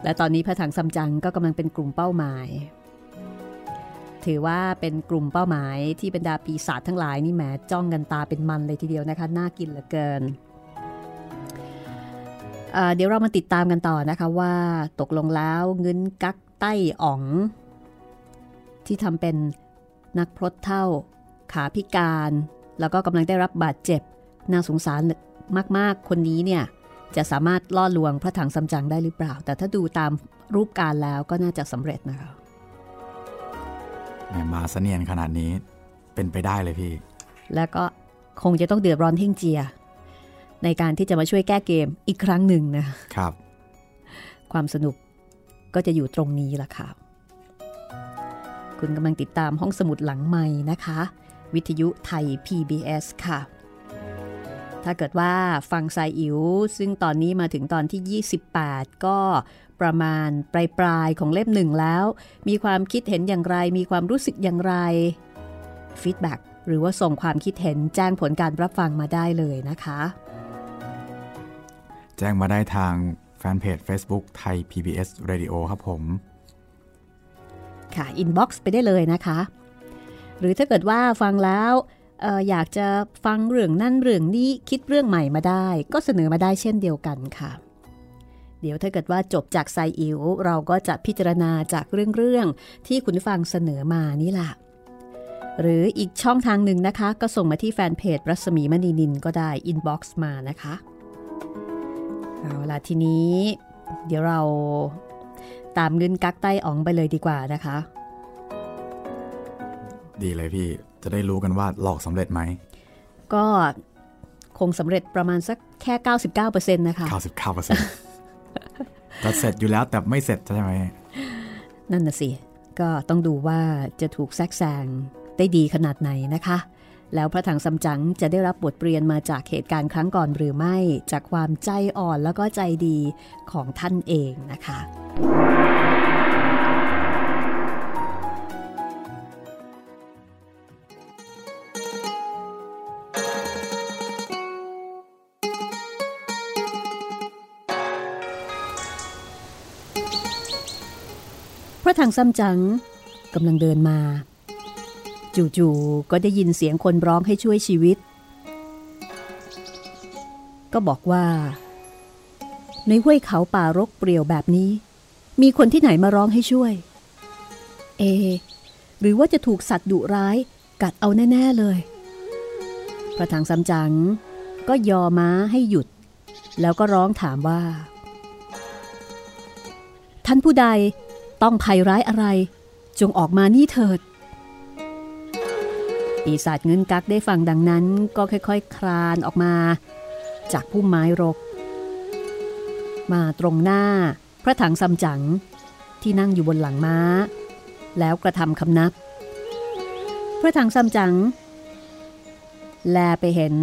และตอนนี้พระถังซัมจั๋งก็กำลังเป็นกลุ่มเป้าหมาย ถือว่าเป็นกลุ่มเป้าหมายที่บรรดาปีศาจทั้งหลายนี่แหมจ้องกันตาเป็นมันเลยทีเดียวนะคะน่ากินเหลือเกินเอ่อเดี๋ยวเรามาติดตามกันต่อนะคะว่าตกลงแล้วเงินกักไต้อ๋อง ที่ทำเป็น นักพรตเท่า ขาพิการ แล้วก็กำลังได้รับบาดเจ็บ น่าสงสารมากๆ คนนี้เนี่ย จะสามารถล่อลวงพระถังซัมจั๋งได้หรือเปล่า แต่ถ้าดูตามรูปการแล้วก็น่าจะสำเร็จนะคะแหมมาเสนียนขนาดนี้เป็นไปได้เลยพี่ แล้วก็คงจะต้องเดือดร้อนเท่งเจีย ในการที่จะมาช่วยแก้เกมอีกครั้งหนึ่งนะครับ ความสนุกก็จะอยู่ตรงนี้ล่ะค่ะ คุณกำลังติดตามห้องสมุดหลังใหม่นะคะ วิทยุไทย PBS ค่ะ ถ้าเกิดว่าฟังสายอิ๋วซึ่งตอนนี้มาถึงตอนที่ 28 ก็ประมาณปลายปลายๆของเล่มหนึ่งแล้ว มีความคิดเห็นอย่างไร มีความรู้สึกอย่างไรfeedback หรือว่าส่งความคิดเห็นแจ้งผลการรับฟังมาได้เลยนะคะ แจ้งมาได้ทางแฟนเพจ Facebook ไทย PBS Radio ครับผม ค่ะ inbox ไปได้เลยนะคะ หรือถ้าเกิดว่าฟังแล้วอออยากจะฟังเรื่องนั่นเรื่องนี้คิดเรื่องใหม่มาได้ ก็เสนอมาได้เช่นเดียวกันค่ะ เดี๋ยวถ้าเกิดว่าจบจากไซอิ๋วเราก็จะพิจารณาจากเรื่องๆที่คุณฟังเสนอมานี่แหละหรืออีกช่องทางหนึ่งนะคะ ก็ส่งมาที่แฟนเพจรัศมีมณีนิลก็ได้ inbox มานะคะ เอาล่ะทีนี้ เดี๋ยวเรา ตามงึ้งกักไต้อ๋องไปเลยดีกว่านะคะ ดีเลยพี่จะได้รู้กันว่าหลอกสำเร็จไหม ก็คงสำเร็จประมาณสักแค่ 99%นะคะ99%จะเสร็จอยู่แล้วแต่ไม่เสร็จใช่ไหม นั่นน่ะสิ ก็ต้องดูว่าจะถูกแทรกแซงได้ดีขนาดไหนนะคะ แล้วพระถังซัมจั๋งจะได้รับบทเรียนมาจากเหตุการณ์ครั้งก่อนหรือไม่ จากความใจอ่อนแล้วก็ใจดีของท่านเองนะคะพระถังซัมจั๋งกำลังเดินมา จู่ๆก็ได้ยินเสียงคนร้องให้ช่วยชีวิต ก็บอกว่า ในห้วยเขาป่ารกเปรี่ยวแบบนี้ มีคนที่ไหนมาร้องให้ช่วย เอ หรือว่าจะถูกสัตว์ดุร้ายกัดเอาแน่ ๆเลย พระถังซัมจั๋งก็ยอม้าให้หยุด แล้วก็ร้องถามว่า ท่านผู้ใดต้องภัยร้ายอะไร จงออกมานี่เถิด ปีศาจเงินกักได้ฟังดังนั้นก็ค่อยๆคคลานออกมา จากพุ่มไม้รก มาตรงหน้าพระถังซัมจั๋งที่นั่งอยู่บนหลังม้า แล้วกระทำคำนับ พระถังซัมจั๋งแลไปเห็น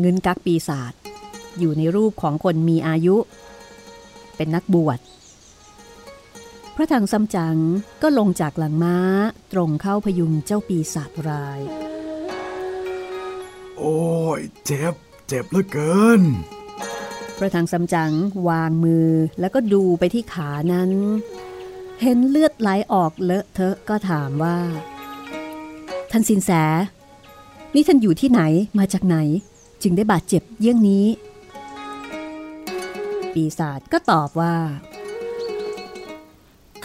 เงินกักปีศาจอยู่ในรูปของคนมีอายุ เป็นนักบวช พระถังซัมจั๋งก็ลงจากหลังม้าตรงเข้าพยุงเจ้าปีศาจร้าย โอ้ยเจ็บ เจ็บเหลือเกิน พระถังซัมจั๋งวางมือแล้วก็ดูไปที่ขานั้น เห็นเลือดไหลออกเลอะเทอะก็ถามว่า ท่านสินแส นี่ท่านอยู่ที่ไหนมาจากไหน จึงได้บาดเจ็บเยี่ยงนี้ ปีศาจก็ตอบว่า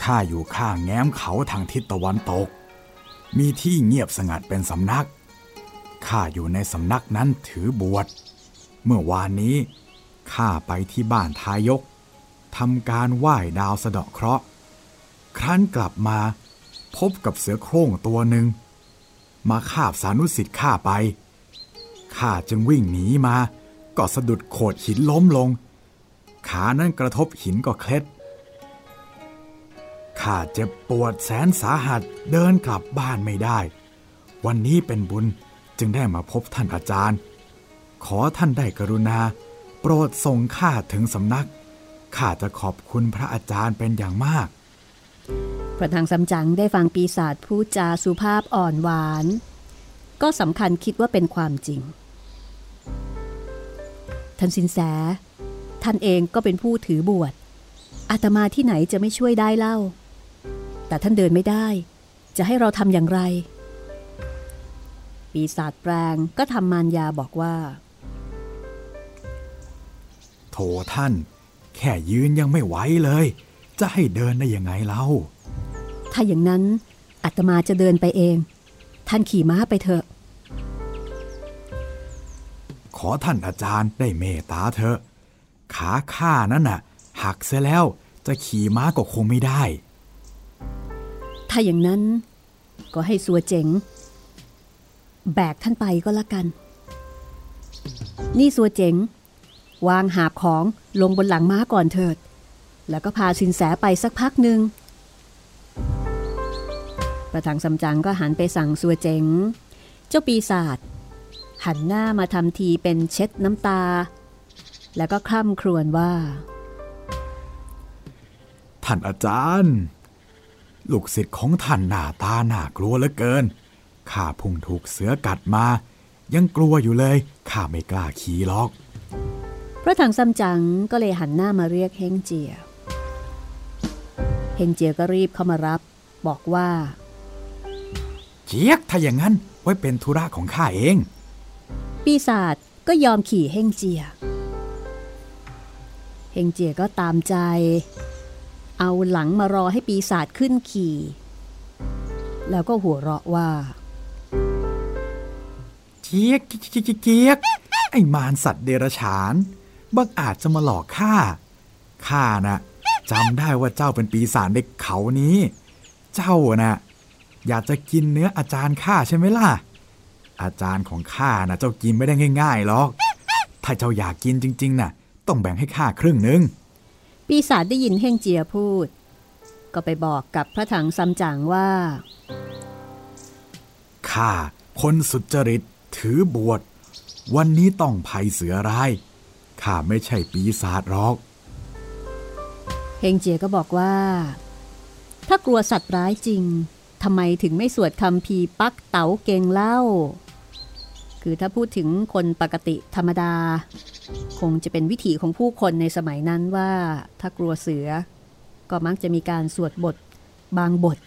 ข้าอยู่ข้างแง้มเขาทางทิศตะวันตก มีที่เงียบสงัดเป็นสำนัก ข้าอยู่ในสำนักนั้นถือบวช เมื่อวานนี้ข้าไปที่บ้านทายกทำการไหว้ดาวสะเดาะเคราะห์ ครั้นกลับมา พบกับเสือโคร่งตัวหนึ่ง มาคาบสานุสิทธิ์ข้าไป ข้าจึงวิ่งหนีมา ก็สะดุดโขดหินล้มลง ขานั้นกระทบหินก็เคล็ด ข้าเจ็บปวดแสนสาหัสเดินกลับบ้านไม่ได้ วันนี้เป็นบุญจึงได้มาพบท่านอาจารย์ ขอท่านได้กรุณา โปรดส่งข้าถึงสำนัก ข้าจะขอบคุณพระอาจารย์เป็นอย่างมาก พระทางซัมจั๋งได้ฟังปีศาจพูดจาสุภาพอ่อนหวาน ก็สำคัญคิดว่าเป็นความจริง ท่านสินแส ท่านเองก็เป็นผู้ถือบวชอาตมาที่ไหนจะไม่ช่วยได้เล่า แต่ท่านเดินไม่ได้ จะให้เราทำอย่างไร ปีศาจแปลงก็ทำมารยาบอกว่า โถท่าน แค่ยืนยังไม่ไหวเลย จะให้เดินได้ยังไงเล่า ถ้าอย่างนั้นอาตมาจะเดินไปเอง ท่านขี่ม้าไปเถอะ ขอท่านอาจารย์ได้เมตตาเถอะ ขาข้านั่นน่ะ หักเสียแล้วจะขี่ม้าก็คงไม่ได้ ถ้าอย่างนั้นก็ให้สัวเจ๋ง แบกท่านไปก็แล้วกัน นี่สัวเจ๋ง วางหาบของลงบนหลังม้าก่อนเถิด แล้วก็พาสินแสไปสักพักหนึ่งประถังสำจังก็หันไปสั่งสัวเจ๋ง เจ้าปีศาจหันหน้ามาทำทีเป็นเช็ดน้ำตา แล้วก็คร่ำครวญว่า ท่านอาจารย์ ลูกศิษย์ของท่านหน้าตาหน้ากลัวเหลือเกิน ข้าพุ่งถูกเสือกัดมา ยังกลัวอยู่เลย ข้าไม่กล้าขี่หรอก พระถังซัมจั๋งก็เลยหันหน้ามาเรียกเฮงเจีย เฮงเจียก็รีบเข้ามารับ บอกว่า เจี๊ยกถ้าอย่างนั้นไว้เป็นธุระของข้าเอง ปีศาจก็ยอมขี่เฮงเจีย เฮงเจียก็ตามใจ เอาหลังมารอให้ปีศาจขึ้นขี่ แล้วก็หัวเราะว่าเจี๊ยกเจี๊ยกเจี๊ยกไอ้มารสัตว์เดรัจฉานบังอาจจะมาหลอกข้าข้าน่ะจำได้ว่าเจ้าเป็นปีศาจในเขานี้ เจ้าน่ะอยากจะกินเนื้ออาจารย์ข้าใช่ไหมล่ะ อาจารย์ของข้านะเจ้ากินไม่ได้ง่ายๆหรอก ถ้าเจ้าอยากกินจริงๆน่ะ ต้องแบ่งให้ข้าครึ่งหนึ่ง ปีศาจได้ยินเฮงเจียพูด ก็ไปบอกกับพระถังซัมจั๋งว่า ข้าคนสุจริตถือบวช วันนี้ต้องภัยเสือร้าย ข้าไม่ใช่ปีศาจหรอกเฮงเจียก็บอกว่า ถ้ากลัวสัตว์ร้ายจริงทำไมถึงไม่สวดคำพีร์ปักเต๋าเกงเล่า คือถ้าพูดถึงคนปกติธรรมดา คงจะเป็นวิถีของผู้คนในสมัยนั้นว่าถ้ากลัวเสือ ก็มักจะมีการสวดบทบางบท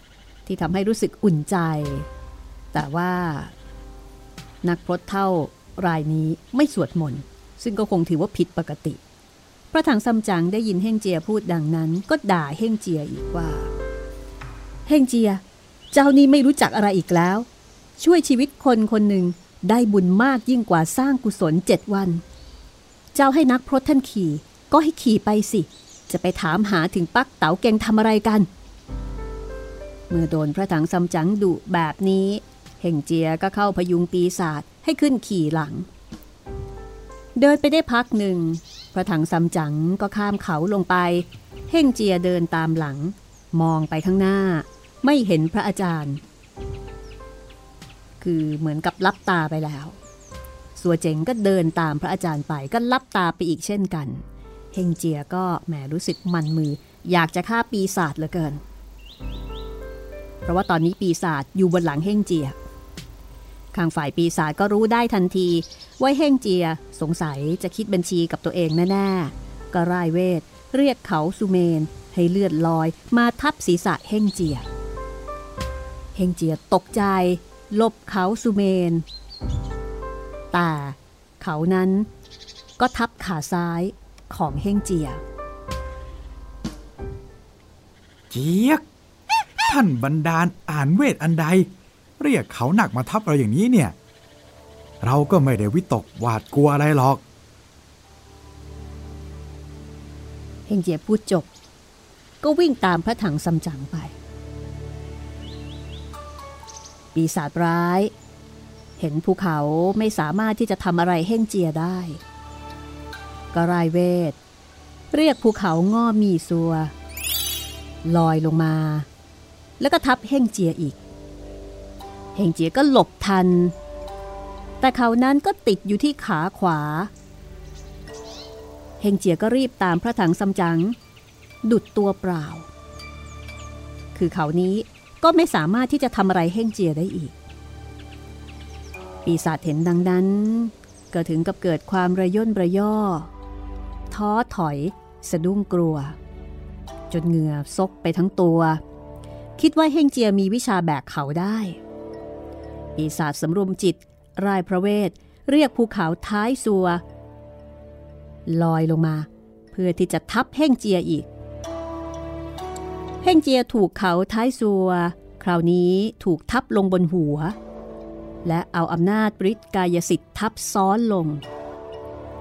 ที่ทำให้รู้สึกอุ่นใจ แต่ว่า นักพรตเท่ารายนี้ไม่สวดมนต์ซึ่งก็คงถือว่าผิดปกติ พระถังซัมจั๋งได้ยินเฮงเจียพูดดังนั้น ก็ด่าเฮงเจียอีกว่า เฮงเจีย เจ้านี่ไม่รู้จักอะไรอีกแล้ว ช่วยชีวิตคนคนหนึ่ง ได้บุญมากยิ่งกว่าสร้างกุศลเจ็ดวัน เจ้าให้นักพรตท่านขี่ ก็ให้ขี่ไปสิ จะไปถามหาถึงปักเต๋าเกงทำอะไรกัน เมื่อโดนพระถังซัมจั๋งดุแบบนี้เฮงเจียก็เข้าพยุงปีศาจให้ขึ้นขี่หลัง เดินไปได้พักหนึ่ง พระถังซัมจั๋งก็ข้ามเขาลงไปเฮงเจียเดินตามหลัง มองไปข้างหน้า ไม่เห็นพระอาจารย์ คือเหมือนกับลับตาไปแล้ว สัวเจ๋งก็เดินตามพระอาจารย์ไปก็ลับตาไปอีกเช่นกันเฮงเจียก็แหมรู้สึกมันมือ อยากจะฆ่าปีศาจเหลือเกิน เพราะว่าตอนนี้ปีศาจอยู่บนหลังเฮงเจียข้างฝ่ายปีศาจก็รู้ได้ทันทีว่าเฮงเจียสงสัยจะคิดบัญชีกับตัวเองแน่ๆก็ร่ายเวท เรียกเขาสุเมน ให้เลือดลอยมาทับศีรษะเฮงเจีย เฮงเจียตกใจ หลบเขาสุเมน แต่เขานั้นก็ทับขาซ้ายของเฮ่งเจีย เจียก ท่านบันดาลอ่านเวทอันใด เรียกเขาหนักมาทับเราอย่างนี้เนี่ย เราก็ไม่ได้วิตกหวาดกลัวอะไรหรอก เฮงเจียพูดจบ ก็วิ่งตามพระถังซัมจั๋งไป ปีศาจร้าย เห็นภูเขาไม่สามารถที่จะทำอะไรเฮ่งเจียได้ก็รายเวท เรียกภูเขาง่อมีซัว ลอยลงมา แล้วก็ทับเฮ่งเจียอีก เฮ่งเจียก็หลบทัน แต่เขานั้นก็ติดอยู่ที่ขาขวา เฮงเจียก็รีบตามพระถังซัมจั๋งดุดตัวเปล่า คือเขานี้ ก็ไม่สามารถที่จะทำอะไรเฮ่งเจียได้อีก ปีศาจเห็นดังนั้น ก็ถึงกับเกิดความระย่นระย่อ ท้อถอย สะดุ้งกลัว จนเหงื่อซกไปทั้งตัว คิดว่าเฮ่งเจียมีวิชาแบกเขาได้ ปีศาจสำรวมจิตรายพระเวท เรียกภูเขาท้ายซัว ลอยลงมา เพื่อที่จะทับเฮ่งเจียอีก เฮ่งเจียถูกเขาท้ายซัว คราวนี้ถูกทับลงบนหัว และเอาอำนาจฤทธิ์กายสิทธิ์ทับซ้อนลง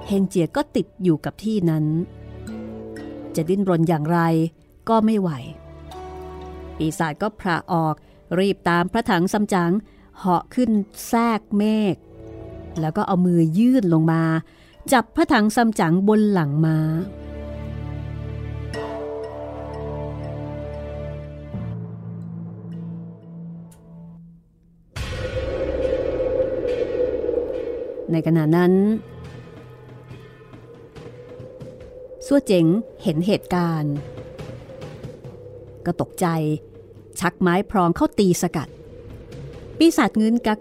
เฮงเจียก็ติดอยู่กับที่นั้น จะดิ้นรนอย่างไรก็ไม่ไหว ปีศาจก็พระออกรีบตามพระถังซัมจั๋งเหาะขึ้นแทรกเมฆ แล้วก็เอามือยื่นลงมา จับพระถังซัมจั๋งบนหลังม้า ในขณะนั้นซัวเจ๋งเห็นเหตุการณ์ ก็ตกใจ ชักไม้พรองเข้าตีสกัด ปีศาจเงินกัก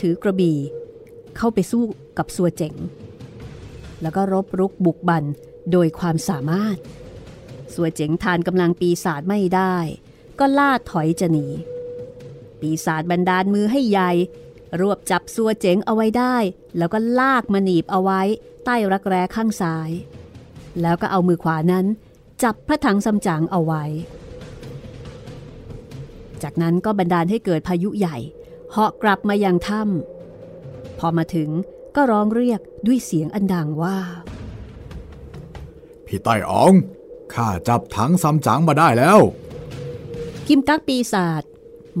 ถือกระบี่เข้าไปสู้กับซัวเจ๋ง แล้วก็รบรุกบุกบันโดยความสามารถซัวเจ๋งทานกำลังปีศาจไม่ได้ ก็ล่าถอยจะหนี ปีศาจบันดาลมือให้ใหญ่ รวบจับซัวเจ๋งเอาไว้ได้ แล้วก็ลากมาหนีบเอาไว้ใต้รักแร้ข้างซ้าย แล้วก็เอามือขวานั้น จับพระถังซัมจั๋งเอาไว้ จากนั้นก็บันดาลให้เกิดพายุใหญ่เหาะกลับมายังถ้ำพอมาถึงก็ร้องเรียกด้วยเสียงอันดังว่า พี่ไต้อองข้าจับถังซัมจั๋งมาได้แล้ว กิมกักปีศาจ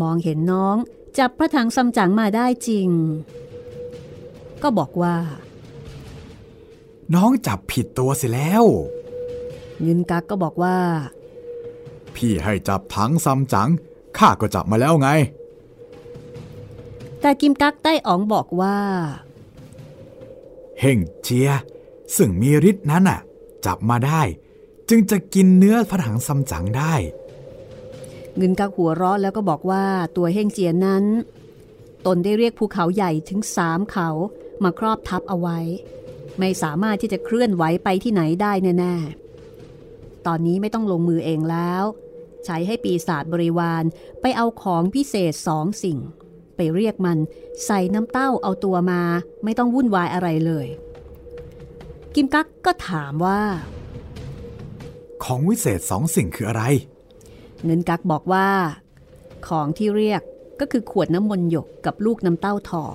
มองเห็นน้อง จับพระถังซัมจั๋งมาได้จริง ก็บอกว่า น้องจับผิดตัวเสียแล้วเงินกักก็บอกว่า พี่ให้จับถังซัมจั๋งข้าก็จับมาแล้วไง แต่กิมกักใต้อ๋องบอกว่า เฮ่งเจีย ซึ่งมีฤทธิ์นั้นน่ะ จับมาได้ จึงจะกินเนื้อพระถังซัมจั๋งได้ เงินกักหัวเราะแล้วก็บอกว่าตัวเฮงเจียนนั้น ตนได้เรียกภูเขาใหญ่ถึงสามเขามาครอบทับเอาไว้ ไม่สามารถที่จะเคลื่อนไหวไปที่ไหนได้แน่ๆ ตอนนี้ไม่ต้องลงมือเองแล้ว ใช้ให้ปีศาจบริวารไปเอาของพิเศษสองสิ่ง ไปเรียกมันใส่น้ำเต้าเอาตัวมา ไม่ต้องวุ่นวายอะไรเลย กิมกักก็ถามว่า ของวิเศษสองสิ่งคืออะไร เงินกักบอกว่า ของที่เรียกก็คือขวดน้ำมนต์หยกกับลูกน้ำเต้าทอง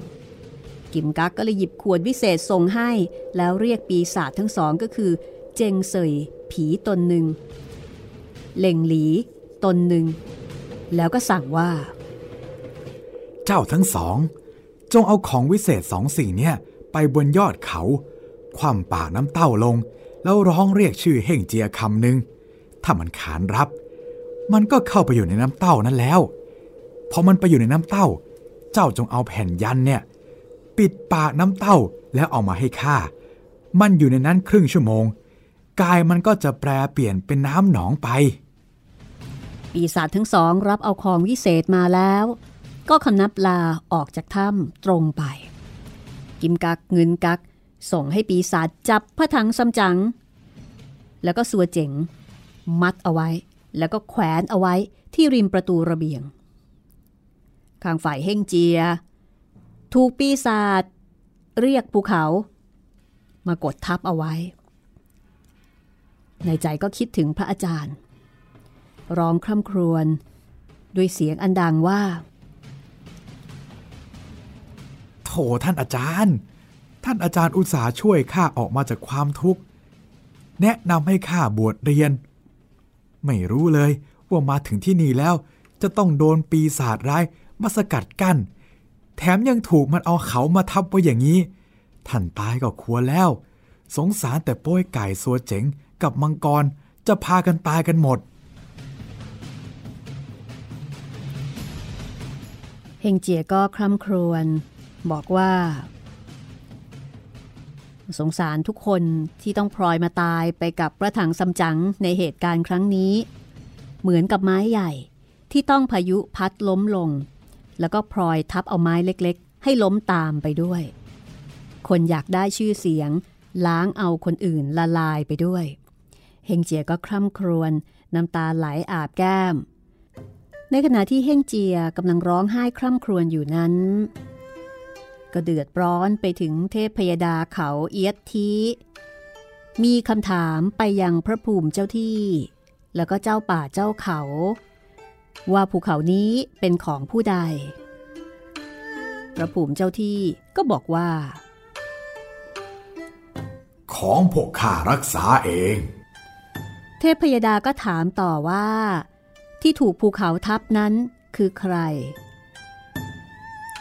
กิมกักก็เลยหยิบขวดวิเศษส่งให้ แล้วเรียกปีศาจทั้งสองก็คือ เจงเซยผีตนหนึ่งเหล่งหลี ตนหนึ่ง แล้วก็สั่งว่า เจ้าทั้งสอง จงเอาของวิเศษสองสิ่งเนี่ยไปบนยอดเขา คว่ำปากน้ำเต้าลง แล้วร้องเรียกชื่อเฮ่งเจียคำหนึ่งถ้ามันขานรับ มันก็เข้าไปอยู่ในน้ำเต้านั้นแล้ว พอมันไปอยู่ในน้ำเต้า เจ้าจงเอาแผ่นยันเนี่ย ปิดปากน้ำเต้าแล้วเอามาให้ข้า มันอยู่ในนั้นครึ่งชั่วโมง กายมันก็จะแปลเปลี่ยนเป็นน้ำหนองไป ปีศาจทั้งสองรับเอาของวิเศษมาแล้ว ก็คำนับลาออกจากถ้ำตรงไป กิมกักเงินกัก ส่งให้ปีศาจจับพระถังซัมจัง แล้วก็สัวเจ๋ง มัดเอาไว้ แล้วก็แขวนเอาไว้ที่ริมประตูระเบียง ข้างฝ่ายเฮ่งเจีย ถูกปีศาจเรียกภูเขา มากดทับเอาไว้ ในใจก็คิดถึงพระอาจารย์ ร้องคร่ำครวญด้วยเสียงอันดังว่าโถท่านอาจารย์ ท่านอาจารย์อุตส่าห์ช่วยข้าออกมาจากความทุกข์ แนะนำให้ข้าบวชเรียน ไม่รู้เลยว่ามาถึงที่นี่แล้ว จะต้องโดนปีศาจร้ายมาสกัดกั้น แถมยังถูกมันเอาเขามาทับไว้อย่างนี้ ท่านตายก็ควรแล้ว สงสารแต่โป้ยไก่สัวเจ๋งกับมังกรจะพากันตายกันหมดเฮงเจียก็คร่ำครวญบอกว่า สงสารทุกคนที่ต้องพลอยมาตายไปกับพระถังซัมจั๋งในเหตุการณ์ครั้งนี้ เหมือนกับไม้ใหญ่ที่ต้องพายุพัดล้มลง แล้วก็พลอยทับเอาไม้เล็กๆ ให้ล้มตามไปด้วย คนอยากได้ชื่อเสียง ล้างเอาคนอื่นละลายไปด้วย เฮงเจียก็คร่ำครวญน้ำตาไหลอาบแก้ม ในขณะที่เฮงเจียกำลังร้องไห้คร่ำครวญอยู่นั้น ก็เดือดร้อนไปถึงเทพพยดาเขาเอียดทีมีคำถามไปยังพระภูมิเจ้าที่ แล้วก็เจ้าป่าเจ้าเขา ว่าภูเขานี้เป็นของผู้ใด พระภูมิเจ้าที่ก็บอกว่า ของพวกข้ารักษาเอง เทพพยดาก็ถามต่อว่า ที่ถูกภูเขาทับนั้นคือใคร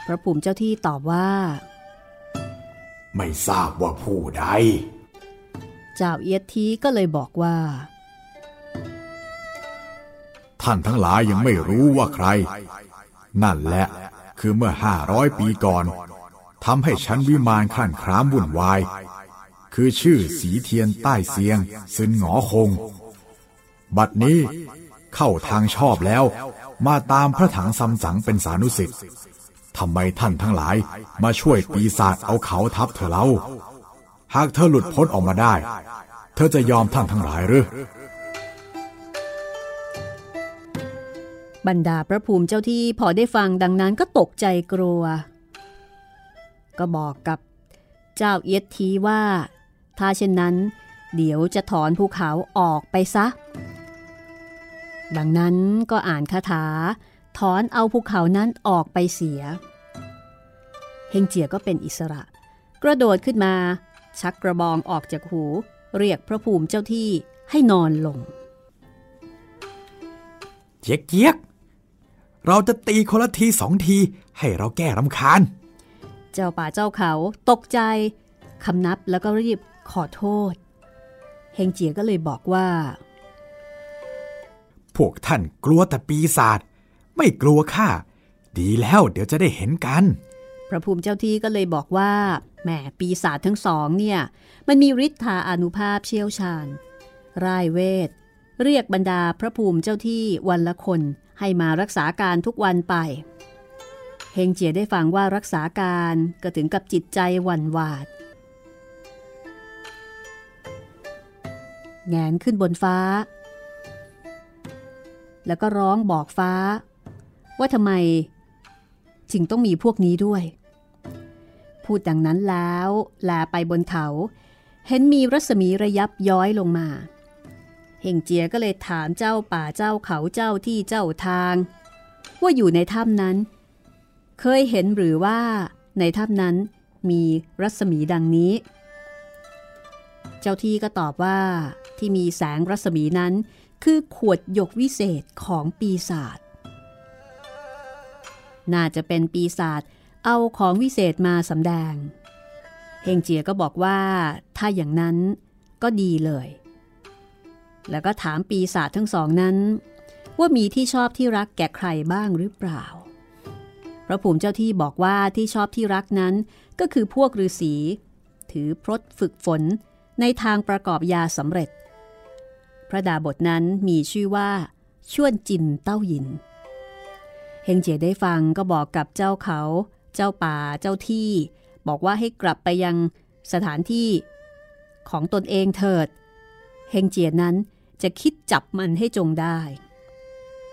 พระภูมิเจ้าที่ตอบว่า ไม่ทราบว่าผู้ใด เจ้าเอียดทีก็เลยบอกว่า ท่านทั้งหลายยังไม่รู้ว่าใคร นั่นแหละคือเมื่อห้าร้อยปีก่อนทำให้ชั้นวิมานคลั่นครามวุ่นวาย คือชื่อสีเทียนใต้เสียงซึนหงอคง บัดนี้เข้าทางชอบแล้ว มาตามพระถังซัมสังเป็นสานุสิทธิ์ ทำไมท่านทั้งหลาย มาช่วยปีศาจเอาเขาทับเธอเล่า หากเธอหลุดพ้นออกมาได้ เธอจะยอมท่านทั้งหลายหรือบรรดาพระภูมิเจ้าที่พอได้ฟังดังนั้นก็ตกใจกลัว ก็บอกกับเจ้าเอียดทีว่า ถ้าเช่นนั้น เดี๋ยวจะถอนภูเขาออกไปซะ ดังนั้นก็อ่านคาถา ถอนเอาภูเขานั้นออกไปเสีย เฮงเจียก็เป็นอิสระ กระโดดขึ้นมา ชักกระบองออกจากหู เรียกพระภูมิเจ้าที่ให้นอนลง เจี๊ยกเจี๊ยกเราจะตีคนละทีสองทีให้เราแก้รำคาญ เจ้าป่าเจ้าเขาตกใจคำนับแล้วก็รีบขอโทษ เฮงเจียก็เลยบอกว่า พวกท่านกลัวแต่ปีศาจ ไม่กลัวข้าดีแล้วเดี๋ยวจะได้เห็นกัน พระภูมิเจ้าที่ก็เลยบอกว่าแหมปีศาจทั้งสองเนี่ย มันมีฤทธาอนุภาพเชี่ยวชาญร่ายเวท เรียกบรรดาพระภูมิเจ้าที่วันละคนให้มารักษาการทุกวันไป เฮงเจียได้ฟังว่ารักษาการก็ถึงกับจิตใจหวั่นหวาด แงนขึ้นบนฟ้า แล้วก็ร้องบอกฟ้า ว่าทำไมจึงต้องมีพวกนี้ด้วย พูดดังนั้นแล้วแลไปบนเขา เห็นมีรัศมีระยับย้อยลงมาเฮงเจียก็เลยถามเจ้าป่าเจ้าเขาเจ้าที่เจ้าทาง ว่าอยู่ในถ้ำนั้น เคยเห็นหรือว่าในถ้ำนั้นมีรัศมีดังนี้ เจ้าที่ก็ตอบว่าที่มีแสงรัศมีนั้นคือขวดหยกวิเศษของปีศาจ น่าจะเป็นปีศาจเอาของวิเศษมาสำแดง เฮงเจียก็บอกว่าถ้าอย่างนั้นก็ดีเลย แล้วก็ถามปีศาจทั้งสองนั้น ว่ามีที่ชอบที่รักแก่ใครบ้างหรือเปล่า พระภูมิเจ้าที่บอกว่าที่ชอบที่รักนั้นก็คือพวกฤาษีถือพรตฝึกฝนในทางประกอบยาสำเร็จ พระดาบทนั้นมีชื่อว่า ชวนจินเต้าหยิน เฮงเจียได้ฟังก็บอกกับเจ้าเขา เจ้าป่าเจ้าที่ บอกว่าให้กลับไปยังสถานที่ของตนเองเถิด เฮงเจียนั้นจะคิดจับมันให้จงได้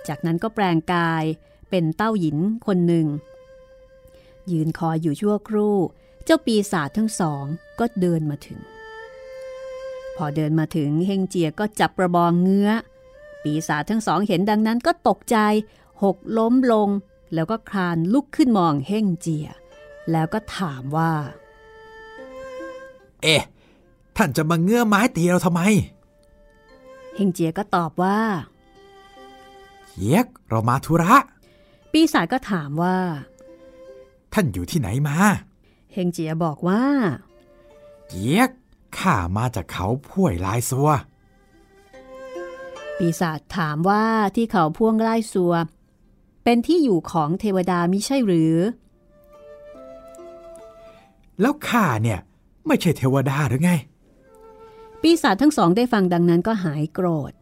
จากนั้นก็แปลงกายเป็นเต้าหยินคนหนึ่ง ยืนคอยอยู่ชั่วครู่ เจ้าปีศาจทั้งสองก็เดินมาถึง พอเดินมาถึงเฮงเจียก็จับประบองเงื้อ ปีศาจทั้งสองเห็นดังนั้นก็ตกใจ หกล้มลง แล้วก็คลานลุกขึ้นมองเฮงเจีย แล้วก็ถามว่า เอ๊ะ ท่านจะมาเงื้อไม้ตีเราทำไม เฮงเจียก็ตอบว่าเยียกเรามาธุระ ปีศาจก็ถามว่า ท่านอยู่ที่ไหนมา เฮงเจียบอกว่าเยียกข้ามาจากเขาพ่วยลายซัว ปีศาจถามว่าที่เขาพ่วงไล่ซัว เป็นที่อยู่ของเทวดามิใช่หรือ แล้วข้าเนี่ย ไม่ใช่เทวดาหรือไง ปีศาจทั้งสองได้ฟังดังนั้นก็หายโกรธ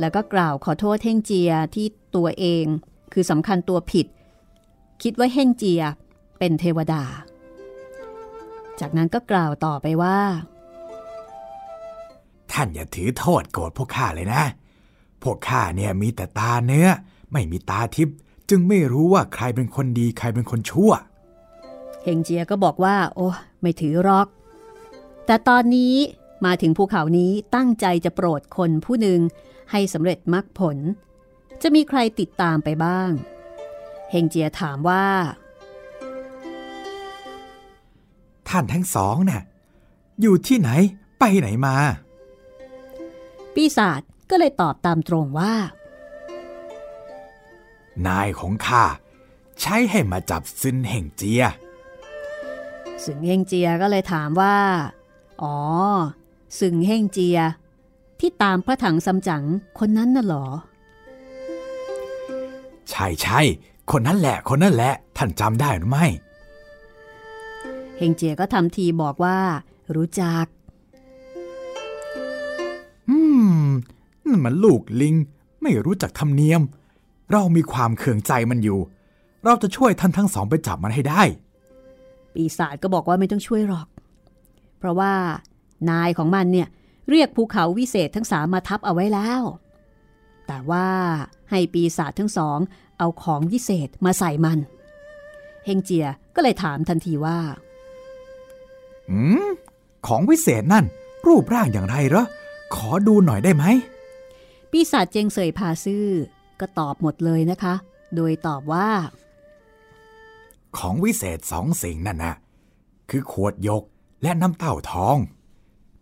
แล้วก็กล่าวขอโทษเฮงเจียที่ตัวเอง คือสำคัญตัวผิด คิดว่าเฮงเจียเป็นเทวดา จากนั้นก็กล่าวต่อไปว่า ท่านอย่าถือโทษโกรธพวกข้าเลยนะ พวกข้าเนี่ยมีแต่ตาเนื้อ ไม่มีตาทิพย์จึงไม่รู้ว่าใครเป็นคนดีใครเป็นคนชั่ว เฮงเจียก็บอกว่า โอ้ไม่ถือหรอก แต่ตอนนี้มาถึงภูเขานี้ตั้งใจจะโปรดคนผู้หนึ่งให้สำเร็จมรรคผล จะมีใครติดตามไปบ้าง เฮงเจียถามว่า ท่านทั้งสองน่ะอยู่ที่ไหนไปไหนมา ปีศาจก็เลยตอบตามตรงว่า นายของข้าใช้ให้มาจับซึนเห่งเจียสึงเฮงเจียก็เลยถามว่า อ๋อสึงเฮงเจีย ที่ตามพระถังซัมจั๋งคนนั้นน่ะเหรอ ใช่ใช่คนนั้นแหละ คนนั้นแหละ ท่านจำได้หรือไม่ เฮงเจียก็ทำทีบอกว่า รู้จัก อืมนั่นมันลูกลิง ไม่รู้จักธรรมเนียม เรามีความเคืองใจมันอยู่ เราจะช่วยท่านทั้งสองไปจับมันให้ได้ ปีศาจก็บอกว่าไม่ต้องช่วยหรอก เพราะว่านายของมันเนี่ยเรียกภูเขาวิเศษทั้งสามมาทับเอาไว้แล้ว แต่ว่าให้ปีศาจทั้งสองเอาของวิเศษมาใส่มัน เฮงเจียก็เลยถามทันทีว่า อืม ของวิเศษนั่น รูปร่างอย่างไรเหรอ ขอดูหน่อยได้ไหม ปีศาจเจงเสยพาซื่อ ก็ตอบหมดเลยนะคะ โดยตอบว่า ของวิเศษสองสิ่งนั่นนะคือขวดยกและน้ำเต้าทอง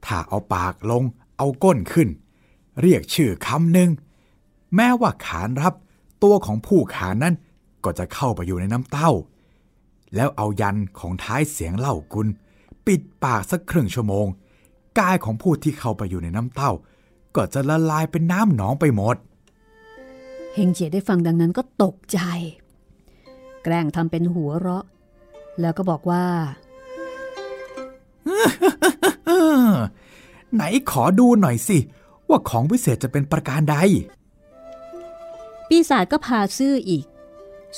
ถ้าเอาปากลงเอาก้นขึ้น เรียกชื่อคำหนึ่งแม้ว่าขานรับตัวของผู้ขานนั้นก็จะเข้าไปอยู่ในน้ำเต้า แล้วเอายันของท้ายเสียงเล่ากุล ปิดปากสักครึ่งชั่วโมง กายของผู้ที่เข้าไปอยู่ในน้ำเต้า ก็จะละลายเป็นน้ำหนองไปหมด ฮงเจียได้ฟังดังนั้นก็ตกใจ แกล้งทำเป็นหัวเราะ แล้วก็บอกว่าเออไหนขอดูหน่อยสิ ว่าของวิเศษจะเป็นประการใด ปีศาจก็พาซื่ออีก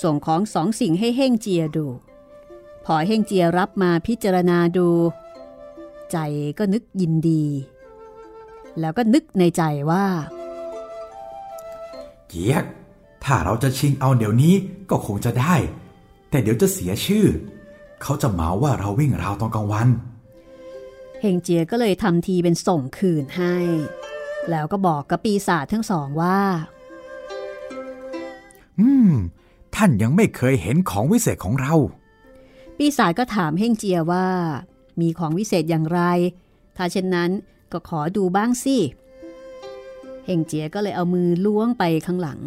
ส่งของสองสิ่งให้เฮ่งเจียดู พอเฮ่งเจียรับมาพิจารณาดู ใจก็นึกยินดี แล้วก็นึกในใจว่า เกียก ถ้าเราจะชิงเอาเดี๋ยวนี้ก็คงจะได้ แต่เดี๋ยวจะเสียชื่อ เขาจะเหมาว่าเราวิ่งราวตอนกลางวัน เฮงเจียก็เลยทำทีเป็นส่งคืนให้ แล้วก็บอกกับปีศาจทั้งสองว่า อืม ท่านยังไม่เคยเห็นของวิเศษของเรา ปีศาจก็ถามเฮงเจียว่า มีของวิเศษอย่างไร ถ้าเช่นนั้นก็ขอดูบ้างสิเฮงเจียก็เลยเอามือล้วงไปข้างหลัง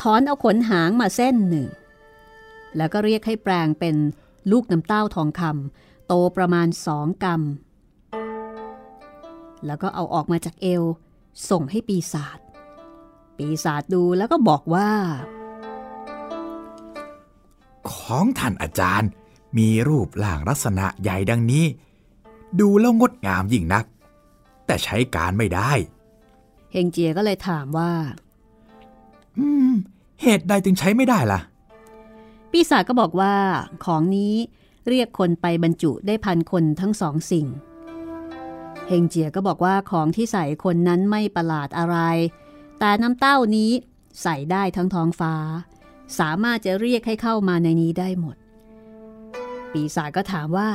ถอนเอาขนหางมาเส้นหนึ่ง แล้วก็เรียกให้แปลงเป็นลูกน้ำเต้าทองคำโตประมาณสองกำแล้วก็เอาออกมาจากเอว ส่งให้ปีศาจปีศาจดูแล้วก็บอกว่า ของท่านอาจารย์มีรูปร่างลักษณะใหญ่ดังนี้ ดูแล้วงดงามยิ่งนัก แต่ใช้การไม่ได้ เฮงเจียก็เลยถามว่า อืม เหตุใดจึงใช้ไม่ได้ล่ะ ปีศาจก็บอกว่า ของนี้เรียกคนไปบรรจุได้พันคนทั้งสองสิ่ง เฮงเจียก็บอกว่าของที่ใส่คนนั้นไม่ประหลาดอะไร แต่น้ำเต้านี้ใส่ได้ทั้งท้องฟ้า สามารถจะเรียกให้เข้ามาในนี้ได้หมด ปีศาจก็ถามว่า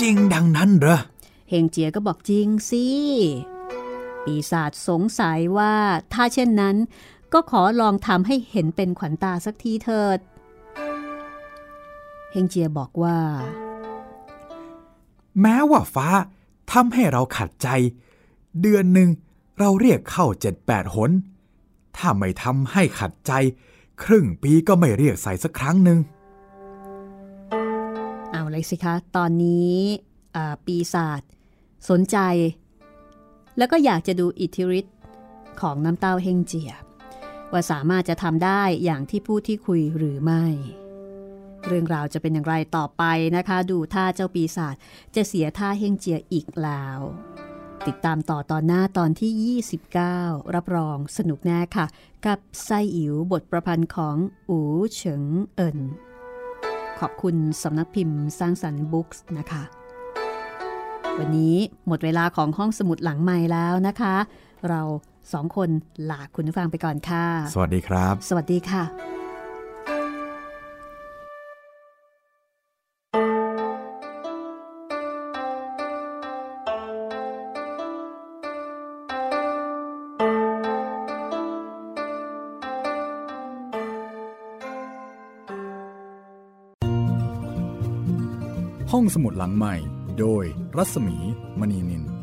จริงดังนั้นเหรอ เฮงเจียก็บอกจริงสิ ปีศาจสงสัยว่าถ้าเช่นนั้น ก็ขอลองทำให้เห็นเป็นขวัญตาสักทีเถิด เฮงเจียบอกว่า แม้ว่าฟ้าทำให้เราขัดใจ เดือนหนึ่งเราเรียกเข้าเจ็ดแปดหน ถ้าไม่ทำให้ขัดใจ ครึ่งปีก็ไม่เรียกใส่สักครั้งหนึ่งเอาเลยสิคะ ตอนนี้อ่าปีศาจสนใจ แล้วก็อยากจะดูอิทธิฤทธิ์ของน้ำเต้าเฮงเจีย ว่าสามารถจะทำได้อย่างที่ผู้ที่คุยหรือไม่ เรื่องราวจะเป็นอย่างไรต่อไปนะคะ ดูท่าเจ้าปีศาจจะเสียท่าเฮงเจียอีกแล้ว ติดตามต่อตอนหน้าตอนที่ 29 รับรองสนุกแน่ค่ะ กับไซอิ๋วบทประพันธ์ของอูเฉิงเอินขอบคุณสำนักพิมพ์สร้างสรรค์บุ๊กส์นะคะ วันนี้หมดเวลาของห้องสมุดหลังใหม่แล้วนะคะ เราสองคนลาคุณผู้ฟังไปก่อนค่ะ สวัสดีครับ สวัสดีค่ะ ห้องสมุดหลังใหม่ โดยรัศมีมณีนิน